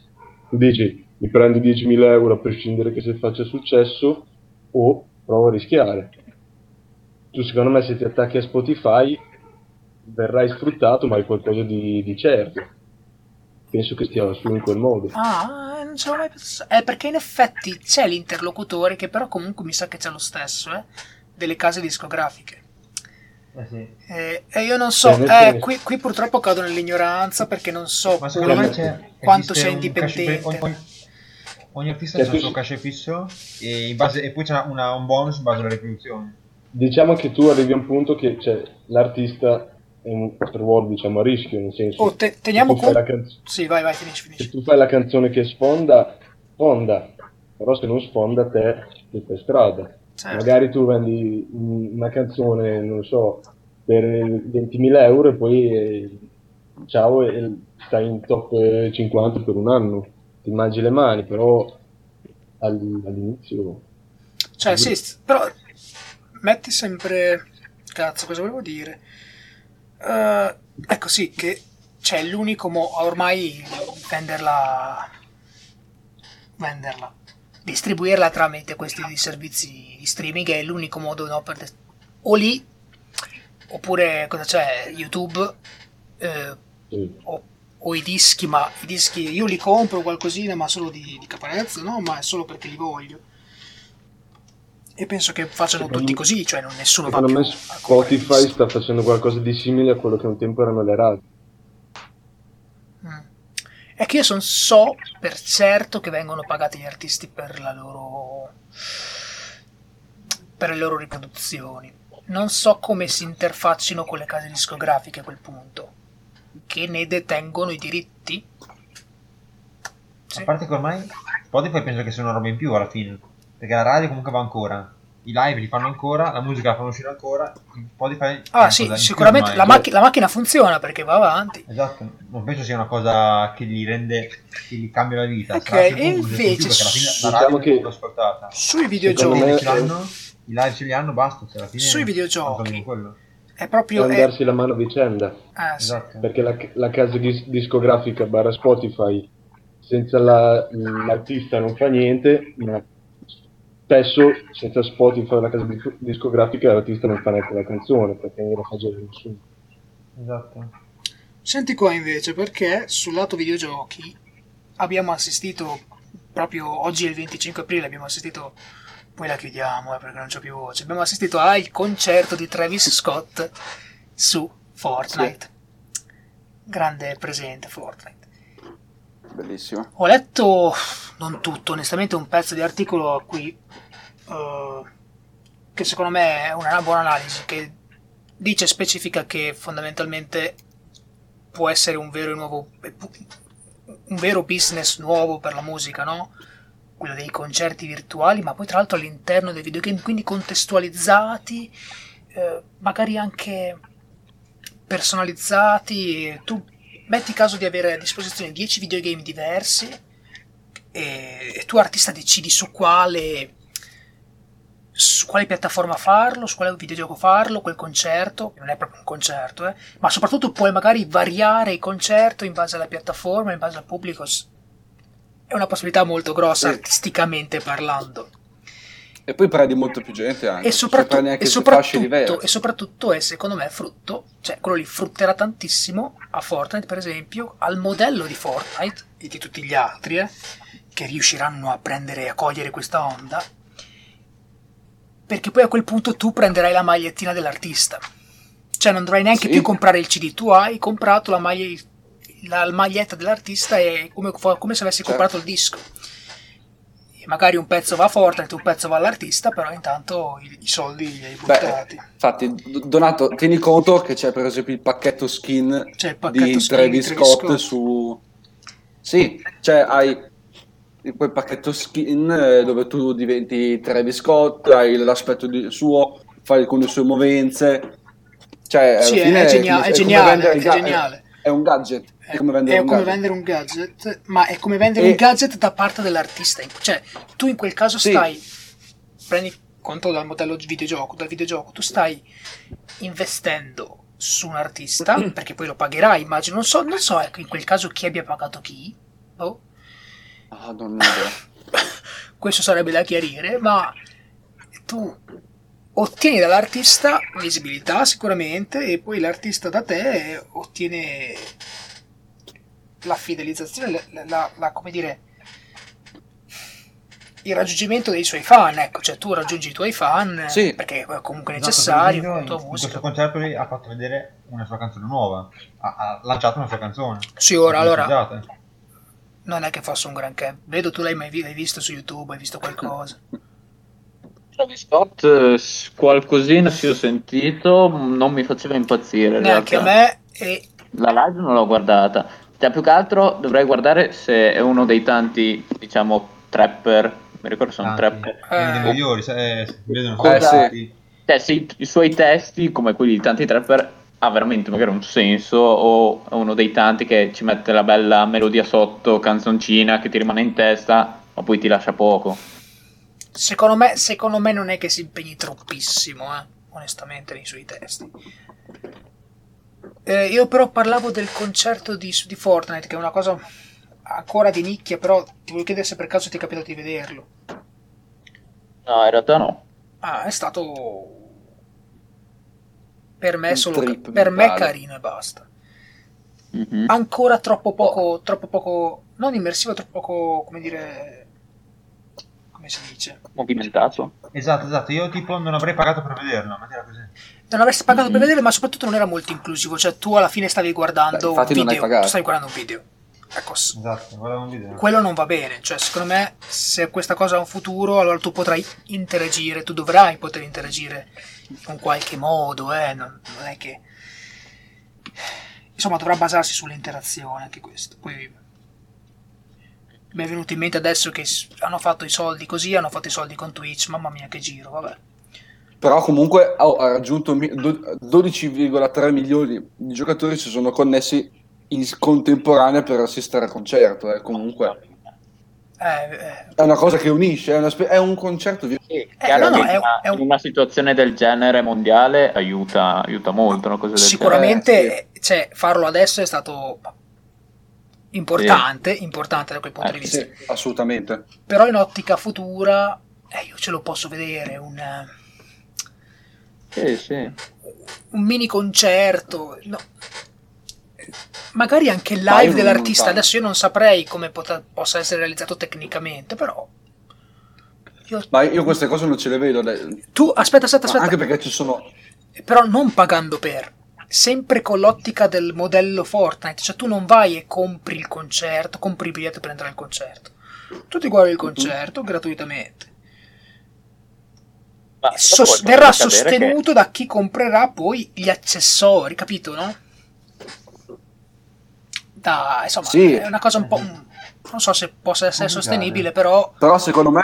Tu dici, mi prendo 10.000 euro a prescindere che se faccia successo o provo a rischiare. Tu secondo me se ti attacchi a Spotify verrai sfruttato, ma hai qualcosa di, di certo. Penso che stia su in quel modo. Ah, non ce l'ho mai pensato. Eh, perché in effetti c'è l'interlocutore che però comunque mi sa che c'è lo stesso, eh, delle case discografiche. Eh sì. Eh, e io non so, eh, qui, qui purtroppo cado nell'ignoranza perché non so quanto cash indipendente. ogni, ogni- artista Cioè, ha il suo cash fisso e, in base- e poi c'è una- un bonus in base alle riproduzioni. Diciamo che tu arrivi a un punto che cioè, l'artista è un ruolo diciamo a rischio, nel senso Oh, te- teniamo se tu fai conto. la canz- Sì, vai, vai, finisci, se finisci. tu fai la canzone che sfonda, sfonda, però se non sfonda te sei per strada. Certo. Magari tu vendi un- una canzone, non lo so, per 20.000 euro e poi eh, ciao e stai in top eh, 50 per un anno. Ti mangi le mani, però all- all'inizio Cioè, sì, però metti sempre... Cazzo, cosa volevo dire? Eh, ecco, sì, che c'è l'unico modo ormai venderla... venderla. Distribuirla tramite questi servizi di streaming è l'unico modo, no, per... O lì, oppure cosa c'è? YouTube, eh, sì. o, o i dischi, ma i dischi io li compro qualcosina, ma solo di, di caparezza, no? Ma è solo perché li voglio. E penso che facciano Secondo- tutti così, cioè non nessuno va più me Spotify sta facendo qualcosa di simile a quello che un tempo erano le radio. Mm. È che io son, so per certo che vengono pagati gli artisti per la loro per le loro riproduzioni. Non so come si interfaccino con le case discografiche a quel punto, che ne detengono i diritti. Sì. A parte che ormai Spotify penso che sia una roba in più alla fine. Perché la radio comunque va ancora. I live li fanno ancora, la musica la fanno uscire ancora. Spotify Ah una sì, cosa in più sicuramente la, macch- la macchina funziona perché va avanti. Esatto, non penso sia una cosa che gli rende, che gli cambia la vita. Ok, e invece più, perché alla fine su- la radio Diciamo è che- ascoltata. Sui videogiochi i live ce li hanno, basta. Cioè alla fine Sui videogiochi. È proprio... è- darsi la mano a vicenda. ah, sì. Esatto. Perché la, la casa dis- discografica barra Spotify senza la- l'artista non fa niente, ma spesso senza Spotify la casa dis- discografica l'artista non fa neanche la canzone perché non la fa già nessuno. Esatto. Senti qua invece, perché sul lato videogiochi abbiamo assistito, proprio oggi è il 25 aprile, abbiamo assistito, poi la chiudiamo eh, perché non c'ho più voce, abbiamo assistito al concerto di Travis Scott su Fortnite. Grande presente Fortnite. Bellissimo. Ho letto, non tutto, onestamente un pezzo di articolo a cui, eh, che secondo me è una buona analisi, che dice, specifica che fondamentalmente può essere un vero e nuovo, un vero business nuovo per la musica, no? Quello dei concerti virtuali, ma poi tra l'altro all'interno dei videogame, quindi contestualizzati, eh, magari anche personalizzati. Tu metti caso di avere a disposizione 10 videogame diversi e, e tu artista decidi su quale su quale piattaforma farlo, su quale videogioco farlo, quel concerto, che non è proprio un concerto, eh, ma soprattutto puoi magari variare il concerto in base alla piattaforma, in base al pubblico. È una possibilità molto grossa Sì. artisticamente parlando. E poi prendi molto più gente anche. E, Cioè, soprattutto, e, soprattutto, e soprattutto è secondo me frutto, cioè quello lì frutterà tantissimo a Fortnite per esempio, al modello di Fortnite e di tutti gli altri eh, che riusciranno a prendere e a cogliere questa onda, perché poi a quel punto tu prenderai la magliettina dell'artista, cioè non dovrai neanche Sì. più comprare il CD, tu hai comprato la, maglia- la maglietta dell'artista e come, come se avessi Certo. comprato il disco. E magari un pezzo va a Fortnite, un pezzo va all'artista, però intanto i, i soldi li hai buttati. Beh, infatti, Donato, tieni conto che c'è per esempio il pacchetto skin il pacchetto di skin Travis Scott, Scott. su... Sì, cioè hai quel pacchetto skin eh, dove tu diventi Travis Scott, hai l'aspetto di- suo, fai alcune sue movenze. Cioè, Sì, è, genia- è come geniale, è geniale. È un gadget, è come vendere È un come gadget. vendere un gadget, ma è come vendere E- un gadget da parte dell'artista. Cioè, tu in quel caso Sì. stai, prendi conto dal modello videogioco, dal videogioco, tu stai investendo su un artista, perché poi lo pagherai, immagino. Non so, non so ecco, in quel caso chi abbia pagato chi. Boh. Ah, non questo sarebbe da chiarire, ma tu ottieni dall'artista visibilità sicuramente e poi l'artista da te ottiene la fidelizzazione, la, la- la- come dire, il raggiungimento dei suoi fan, ecco, cioè tu raggiungi i tuoi fan Sì. perché è comunque Esatto, necessario tua in, in questo concerto lì ha fatto vedere una sua canzone nuova. Ha, ha lanciato una sua canzone. Sì, ora, allora, non è che fosse un granché. Vedo tu l'hai mai vi- l'hai visto su YouTube, hai visto qualcosa. Travis Scott, eh, qualcosina sì ho sentito, non mi faceva impazzire. Neanche a me e La live non l'ho guardata. Cioè, più che altro dovrei guardare se è uno dei tanti, diciamo, trapper. Mi ricordo se Tanti. trapper. Dei Eh. migliori, se, eh, si vedono Eh, solo sì. Cioè, se i, i suoi testi, come quelli di tanti trapper, ha veramente magari un senso, o è uno dei tanti che ci mette la bella melodia sotto, canzoncina che ti rimane in testa, ma poi ti lascia poco. Secondo me, secondo me non è che si impegni troppissimo, eh, onestamente, nei suoi testi. Eh, io però parlavo del concerto di, di Fortnite, che è una cosa ancora di nicchia, però ti volevo chiedere se per caso ti è capitato di vederlo. No, in realtà no. Ah, è stato per me solo trip per me carino e basta. Mhm. Ancora troppo poco, troppo poco, non immersivo, troppo poco, come dire, come si dice? Movimentato. Esatto, esatto. Io tipo non avrei pagato per vederlo, ma era così. Non avresti pagato per Mhm. vedere, ma soprattutto non era molto inclusivo. Cioè, tu alla fine stavi guardando Beh, un video. pagato. Stavi guardando un video. Ecco, Esatto, guardavo un video. quello non va bene. Cioè, secondo me, se questa cosa ha un futuro, allora tu potrai interagire, tu dovrai poter interagire in qualche modo, eh. Non, non è che. Insomma, dovrà basarsi sull'interazione anche questo. Poi. Mi è venuto in mente adesso che hanno fatto i soldi così, hanno fatto i soldi con Twitch, mamma mia che giro, vabbè. Però comunque oh, ha raggiunto mi- do- 12,3 milioni di giocatori si sono connessi in contemporanea per assistere al concerto. eh, Comunque Eh, eh, è una cosa che unisce, è, una spe- è un concerto vir- Sì, Eh, no, no, una- è un- una situazione del genere mondiale aiuta, aiuta molto una cosa del Sicuramente cioè, farlo adesso è stato importante, importante da quel punto Eh, di vista. Sì, assolutamente. Però in ottica futura, eh, io ce lo posso vedere, un, eh. Sì, sì. un mini concerto, no. magari anche live non- dell'artista. Adesso io non saprei come pot- possa essere realizzato tecnicamente, però... io- Ma io queste cose non ce le vedo. dai. Tu, aspetta, aspetta, Ma aspetta. Anche perché ci sono. però non pagando per sempre con l'ottica del modello Fortnite cioè tu non vai e compri il concerto compri il biglietto per entrare al concerto tu ti guardi il concerto gratuitamente sos- verrà sostenuto da chi comprerà poi gli accessori capito no? da insomma Sì. è una cosa un po' non so se possa essere Complicate. sostenibile però Però secondo me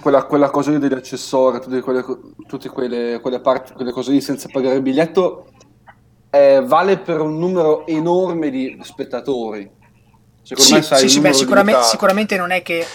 quella, quella cosa lì degli accessori, tutte quelle, tutte quelle, quelle parti, quelle cose lì senza pagare il biglietto eh, vale per un numero enorme di spettatori. Secondo Sì, me sai sì, sì, beh, sicuramente, sicuramente non è che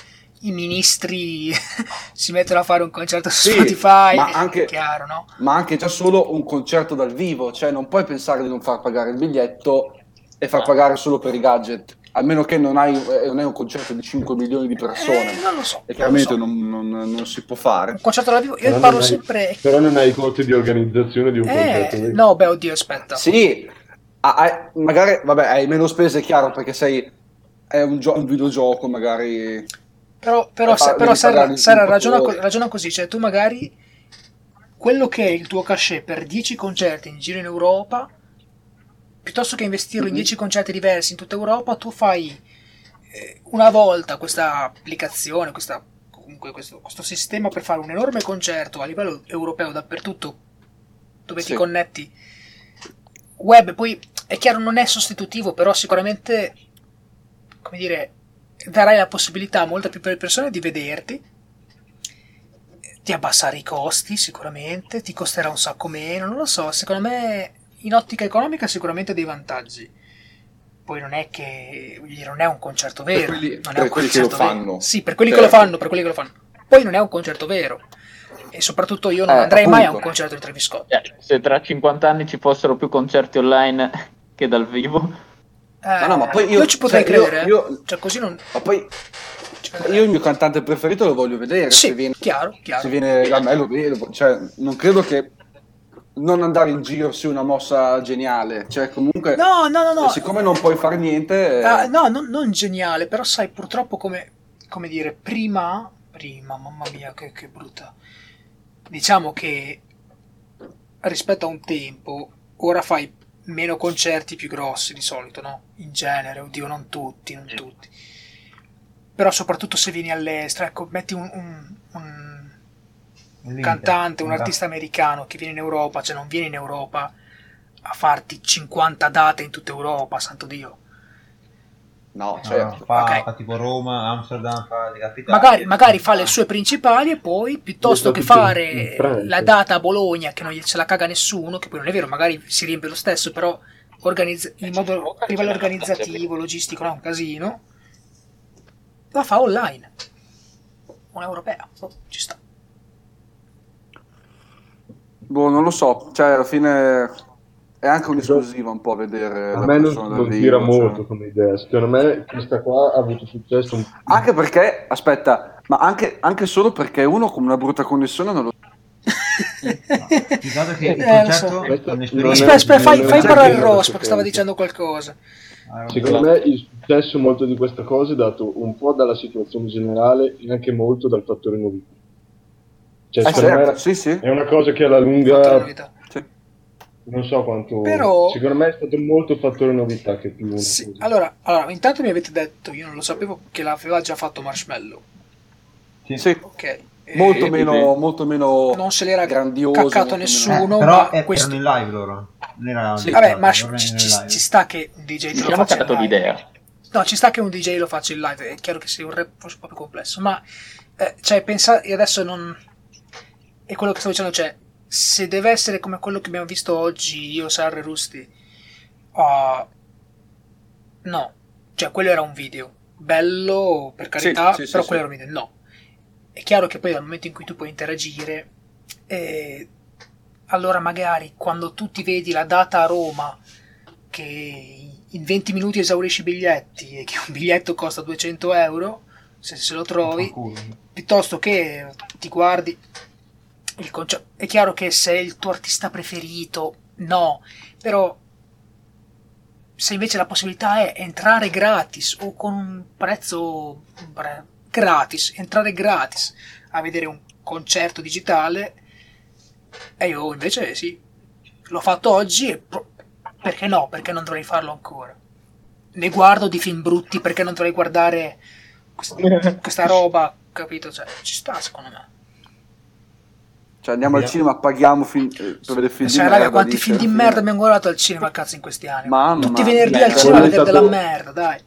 i ministri si mettono a fare un concerto su Sì, Spotify, ma è anche- chiaro, no? ma anche già solo un concerto dal vivo, cioè non puoi pensare di non far pagare il biglietto e far pagare solo per i gadget, almeno che non, hai, eh, non è un concerto di 5 milioni di persone. Eh, non lo so. E non chiaramente so. non, non- non si può fare. Un concerto dal vivo, io Però parlo non hai- sempre... Però non hai i costi di organizzazione di un concerto. Eh, vero? no, beh, oddio, aspetta. Sì, ah, hai- magari vabbè, hai meno spese, è chiaro, perché sei è un, gio- un videogioco, magari Però, però, fa- però Sara, Sara ragiona, co- ragiona così, cioè tu magari quello che è il tuo cachet per 10 concerti in giro in Europa, piuttosto che investirlo in Mhm. 10 concerti diversi in tutta Europa, tu fai eh, una volta questa applicazione, questa, comunque questo, questo sistema per fare un enorme concerto a livello europeo dappertutto dove Sì. ti connetti web, poi è chiaro non è sostitutivo, però sicuramente come dire darai la possibilità a molte più persone di vederti, di abbassare i costi sicuramente, ti costerà un sacco meno, non lo so, secondo me in ottica economica sicuramente dei vantaggi. Poi non è che non è un concerto vero, quelli- non è per un quelli che lo concerto vero. fanno. Sì, per quelli che lo Certo. fanno, per quelli che lo fanno. Poi non è un concerto vero. E soprattutto io non Eh, andrei mai a un appunto. concerto di Travis Scott. Eh, se tra 50 anni ci fossero più concerti online che dal vivo, Eh, no, ma poi io- ci potrei cioè, io- credere. eh. io- Cioè, così non. Ma poi io il mio cantante preferito lo voglio vedere. Sì, se viene, chiaro, chiaro. se viene da me lo vedo. Cioè, non credo che non andare in giro sia una mossa geniale. Cioè, comunque, No, no, no, no. siccome non puoi fare niente, eh, Ah, no, non, non geniale, però sai, purtroppo come, come dire, prima, prima, mamma mia, che, che brutta. Diciamo che rispetto a un tempo, ora fai meno concerti più grossi di solito, no? In genere, oddio, non tutti, non tutti. Però soprattutto se vieni all'estero, ecco, metti un, un- un- cantante, un artista americano che viene in Europa, cioè non viene in Europa a farti 50 date in tutta Europa, santo Dio. No, No, certo. fa, ok. fa tipo Roma, Amsterdam, fa le capitali. magari, magari fa le sue principali e poi piuttosto che fare la data a Bologna che non gli- se la caga nessuno, che poi non è vero, magari si riempie lo stesso, però organizza- in modo a livello organizzativo, logistico, no, è un casino, la fa online. Un'europea, oh, ci sta. Boh, non lo so. Cioè, alla fine è anche un'esclusiva un po' vedere A la me non, non vivo, tira cioè. molto come idea. Secondo me questa qua ha avuto successo un Anche perché, aspetta, ma anche, anche solo perché uno con una brutta connessione non lo Più che il Eh, lo so. Aspetta, aspetta, fai, fai parlare che- Rospo che stava dicendo qualcosa. Ah, Secondo me il successo molto di questa cosa è dato un po' dalla situazione generale e anche molto dal fattore novità. Cioè, Eh, certo, me sì, sì. è una cosa che alla lunga. Non so quanto. Però- Secondo me è stato molto fattore novità che più Sì, allora, allora, intanto mi avete detto, io non lo sapevo, che l'aveva già fatto Marshmallow. Sì, Ok. E molto sì, meno, sì. molto meno non se l'era grandioso. caccato nessuno. Eh, però ma eh, questo- erano in live loro. Era Sì. Vabbè, ma ci, ci- ci sta che un DJ te lo faccia in dato live. l'idea. No, ci sta che un DJ lo faccia in live, è chiaro che sia un rap forse un po' più complesso, ma eh, cioè, pensa, io adesso non... È quello che stavo dicendo, cioè, se deve essere come quello che abbiamo visto oggi, io, Sarre e Rusty, ah, no, cioè, quello era un video, bello, per carità, sì, sì, però sì. quello era un video, no. È chiaro che poi dal momento in cui tu puoi interagire, eh, allora magari quando tu ti vedi la data a Roma, che in 20 minuti esaurisci i biglietti e che un biglietto costa 200 euro, se, se lo trovi, piuttosto che ti guardi il concerto. È chiaro che se è il tuo artista preferito, no, però se invece la possibilità è entrare gratis o con un prezzo gratis, entrare gratis a vedere un concerto digitale, e io invece sì, l'ho fatto oggi e pro- perché no? Perché non dovrei farlo ancora? Ne guardo di film brutti perché non dovrei guardare quest- questa roba, capito? Cioè, ci sta secondo me. Cioè, andiamo al cinema, paghiamo film, eh, per vedere film Cioè, di raga, merda. quanti dice, film di merda abbiamo guardato al cinema, cazzo, in questi anni? Mamma Tutti i venerdì al cinema a è vedere stato- della merda, dai.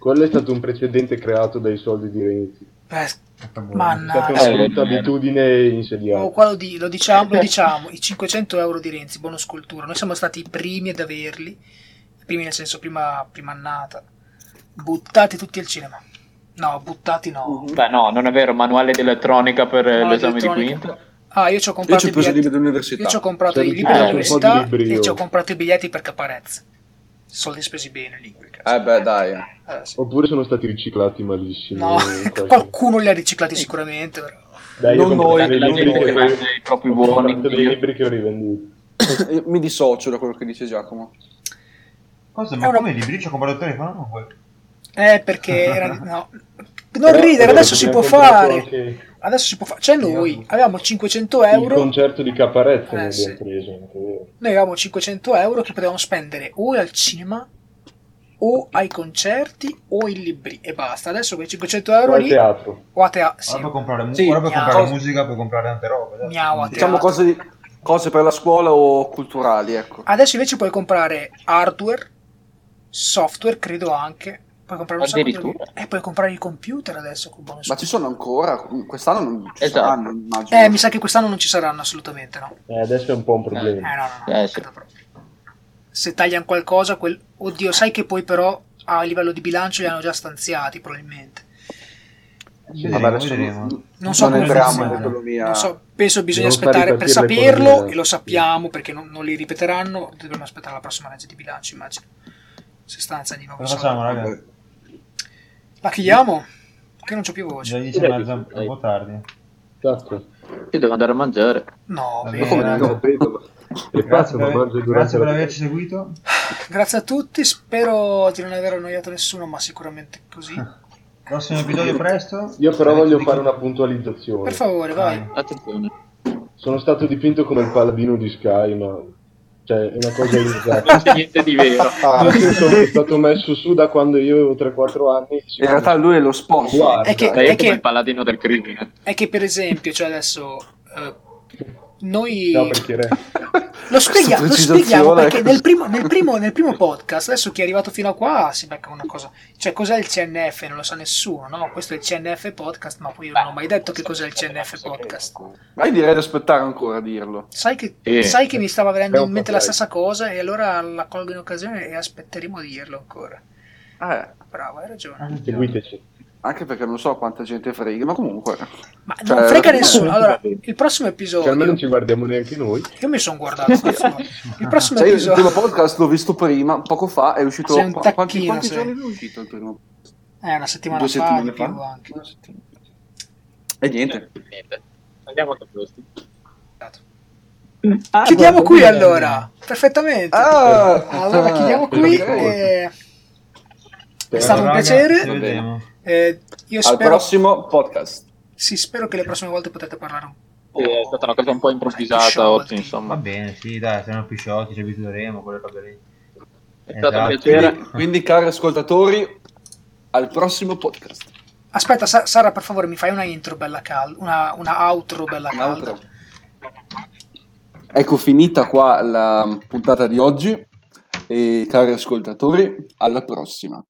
Quello è stato un precedente creato dai soldi di Renzi. Eh, È Mannaggia. stata una Eh, brutta abitudine insediata. Oh, qua lo, di- lo diciamo, lo diciamo, i 500 euro di Renzi, bonus cultura. Noi siamo stati i primi ad averli, i primi nel senso prima, prima annata. Buttati tutti al cinema. No, buttati no. Beh, no, non è vero. Manuale di elettronica per No, l'esame di quinta. Ah, io ci ho Io comprato ci ho i preso i biglietti. libri dell'università. Io ci ho comprato Cioè, i libri eh, dell'università libri, e ci ho comprato i biglietti per Caparezza. Soldi spesi bene lì. Eh beh, dai. Eh, sì. Oppure sono stati riciclati malissimo. No, qualcuno li ha riciclati sicuramente. Però. Dai, io Non ho comprato noi, dei la libri gente che- che vende i propri ho buoni. dei libri che ho rivenduto. Io Mi dissocio da quello che dice Giacomo. Cosa? È Ma una- come i libri? Ci ho comprato il telefono? Non? Eh, perché era... No. Non ridere, adesso si può fare. anche Adesso si può fare. Cioè noi avevamo 500 Il euro. concerto di Caparezza Eh, ne sì. abbiamo preso. Noi avevamo 500 euro che potevamo spendere o al cinema o ai concerti o in libri e basta. Adesso quei 500 euro O al lì teatro. o a teatro. Sì, Ora puoi comprare, mu- Sì, ora puoi comprare musica, puoi comprare tante robe. Miau, a Diciamo teatro. cose, di- cose per la scuola o culturali, ecco. Adesso invece puoi comprare hardware, software, credo anche. Puoi comprare un sacco di Addirittura? E puoi comprare i computer adesso con bonus. Ma ci sono ancora? Quest'anno non ci Esatto. saranno, immagino. Eh, mi sa che quest'anno non ci saranno assolutamente, no. Eh, adesso è un po' un Eh, problema. no, no, no. Eh, sì. Se tagliano qualcosa, quel... oddio, sai che poi però a livello di bilancio li hanno già stanziati, probabilmente. Vedremo, Vabbè, adesso vedremo. non, Non so come entriamo funziona. in economia. Non so, penso bisogna far aspettare per saperlo l'economia. e lo sappiamo perché non, non li ripeteranno. Dovremmo aspettare la prossima legge di bilancio, immagino. Se stanza di nuovi Cosa facciamo, raga? La chiudiamo? Che non c'ho più voce. Già 10 e mezza, un po' tardi. Esatto. Io devo andare a mangiare. No, bene, raga. No, vedo. E Grazie per, grazie per averci seguito. Grazie a tutti. Spero di non aver annoiato nessuno, ma sicuramente così. Prossimo episodio presto. Io però Avete voglio fare una puntualizzazione. Per favore, vai. Attenzione. Sono stato dipinto come il paladino di Sky, ma cioè è una cosa Non inesatta. c'è niente di vero. Senso che è stato messo su da quando io avevo 3-4 anni. In realtà lui è lo sponsor. Guarda, È che- è è come che- il paladino del crimine. È che per esempio, cioè adesso eh, noi No, perché re- lo, spiega- lo spieghiamo perché ecco. nel primo, nel, primo, nel primo podcast, adesso chi è arrivato fino a qua si becca una cosa. Cioè, cos'è il CNF? Non lo sa nessuno, no? Questo è il CNF podcast, ma poi io non ho mai detto che cos'è il CNF podcast. Ma io direi di aspettare ancora a dirlo. Sai che, Sì. sai che mi stava venendo in mente la stessa cosa e allora la colgo in occasione e aspetteremo a dirlo ancora. Eh, Bravo, hai ragione. Ah, seguiteci. Anche perché non so quanta gente frega, ma comunque. Ma Cioè, non frega eh, nessuno. eh, Allora, eh, il prossimo Che almeno episodio. non ci guardiamo neanche noi. Io mi sono guardato. Il prossimo Cioè, io il primo episodio. podcast l'ho visto prima, poco fa, è uscito. Sei un quanti, tacchino, quanti sei. giorni è uscito il primo? È una settimana Due fa, settimane fa? anche. Una settimana. E niente. Niente. Andiamo a posti. Chiudiamo qui allora. Perfettamente. Ah, allora chiudiamo qui. e- È stato un piacere. Ci. Eh, io Al spero, prossimo podcast. sì, spero che le prossime volte potete parlare un po'. Sì, è stata una cosa un po' improvvisata oggi, Va insomma. bene, sì, dai, siamo più sciocchi, ci abitueremo, quelle robe lì. È stato un Esatto. piacere. Quindi, quindi, cari ascoltatori, al prossimo podcast. Aspetta, Sa- Sara, per favore, mi fai una intro bella calda, una, una outro bella calda. Un'altra. Ecco finita qua la puntata di oggi e cari ascoltatori, alla prossima.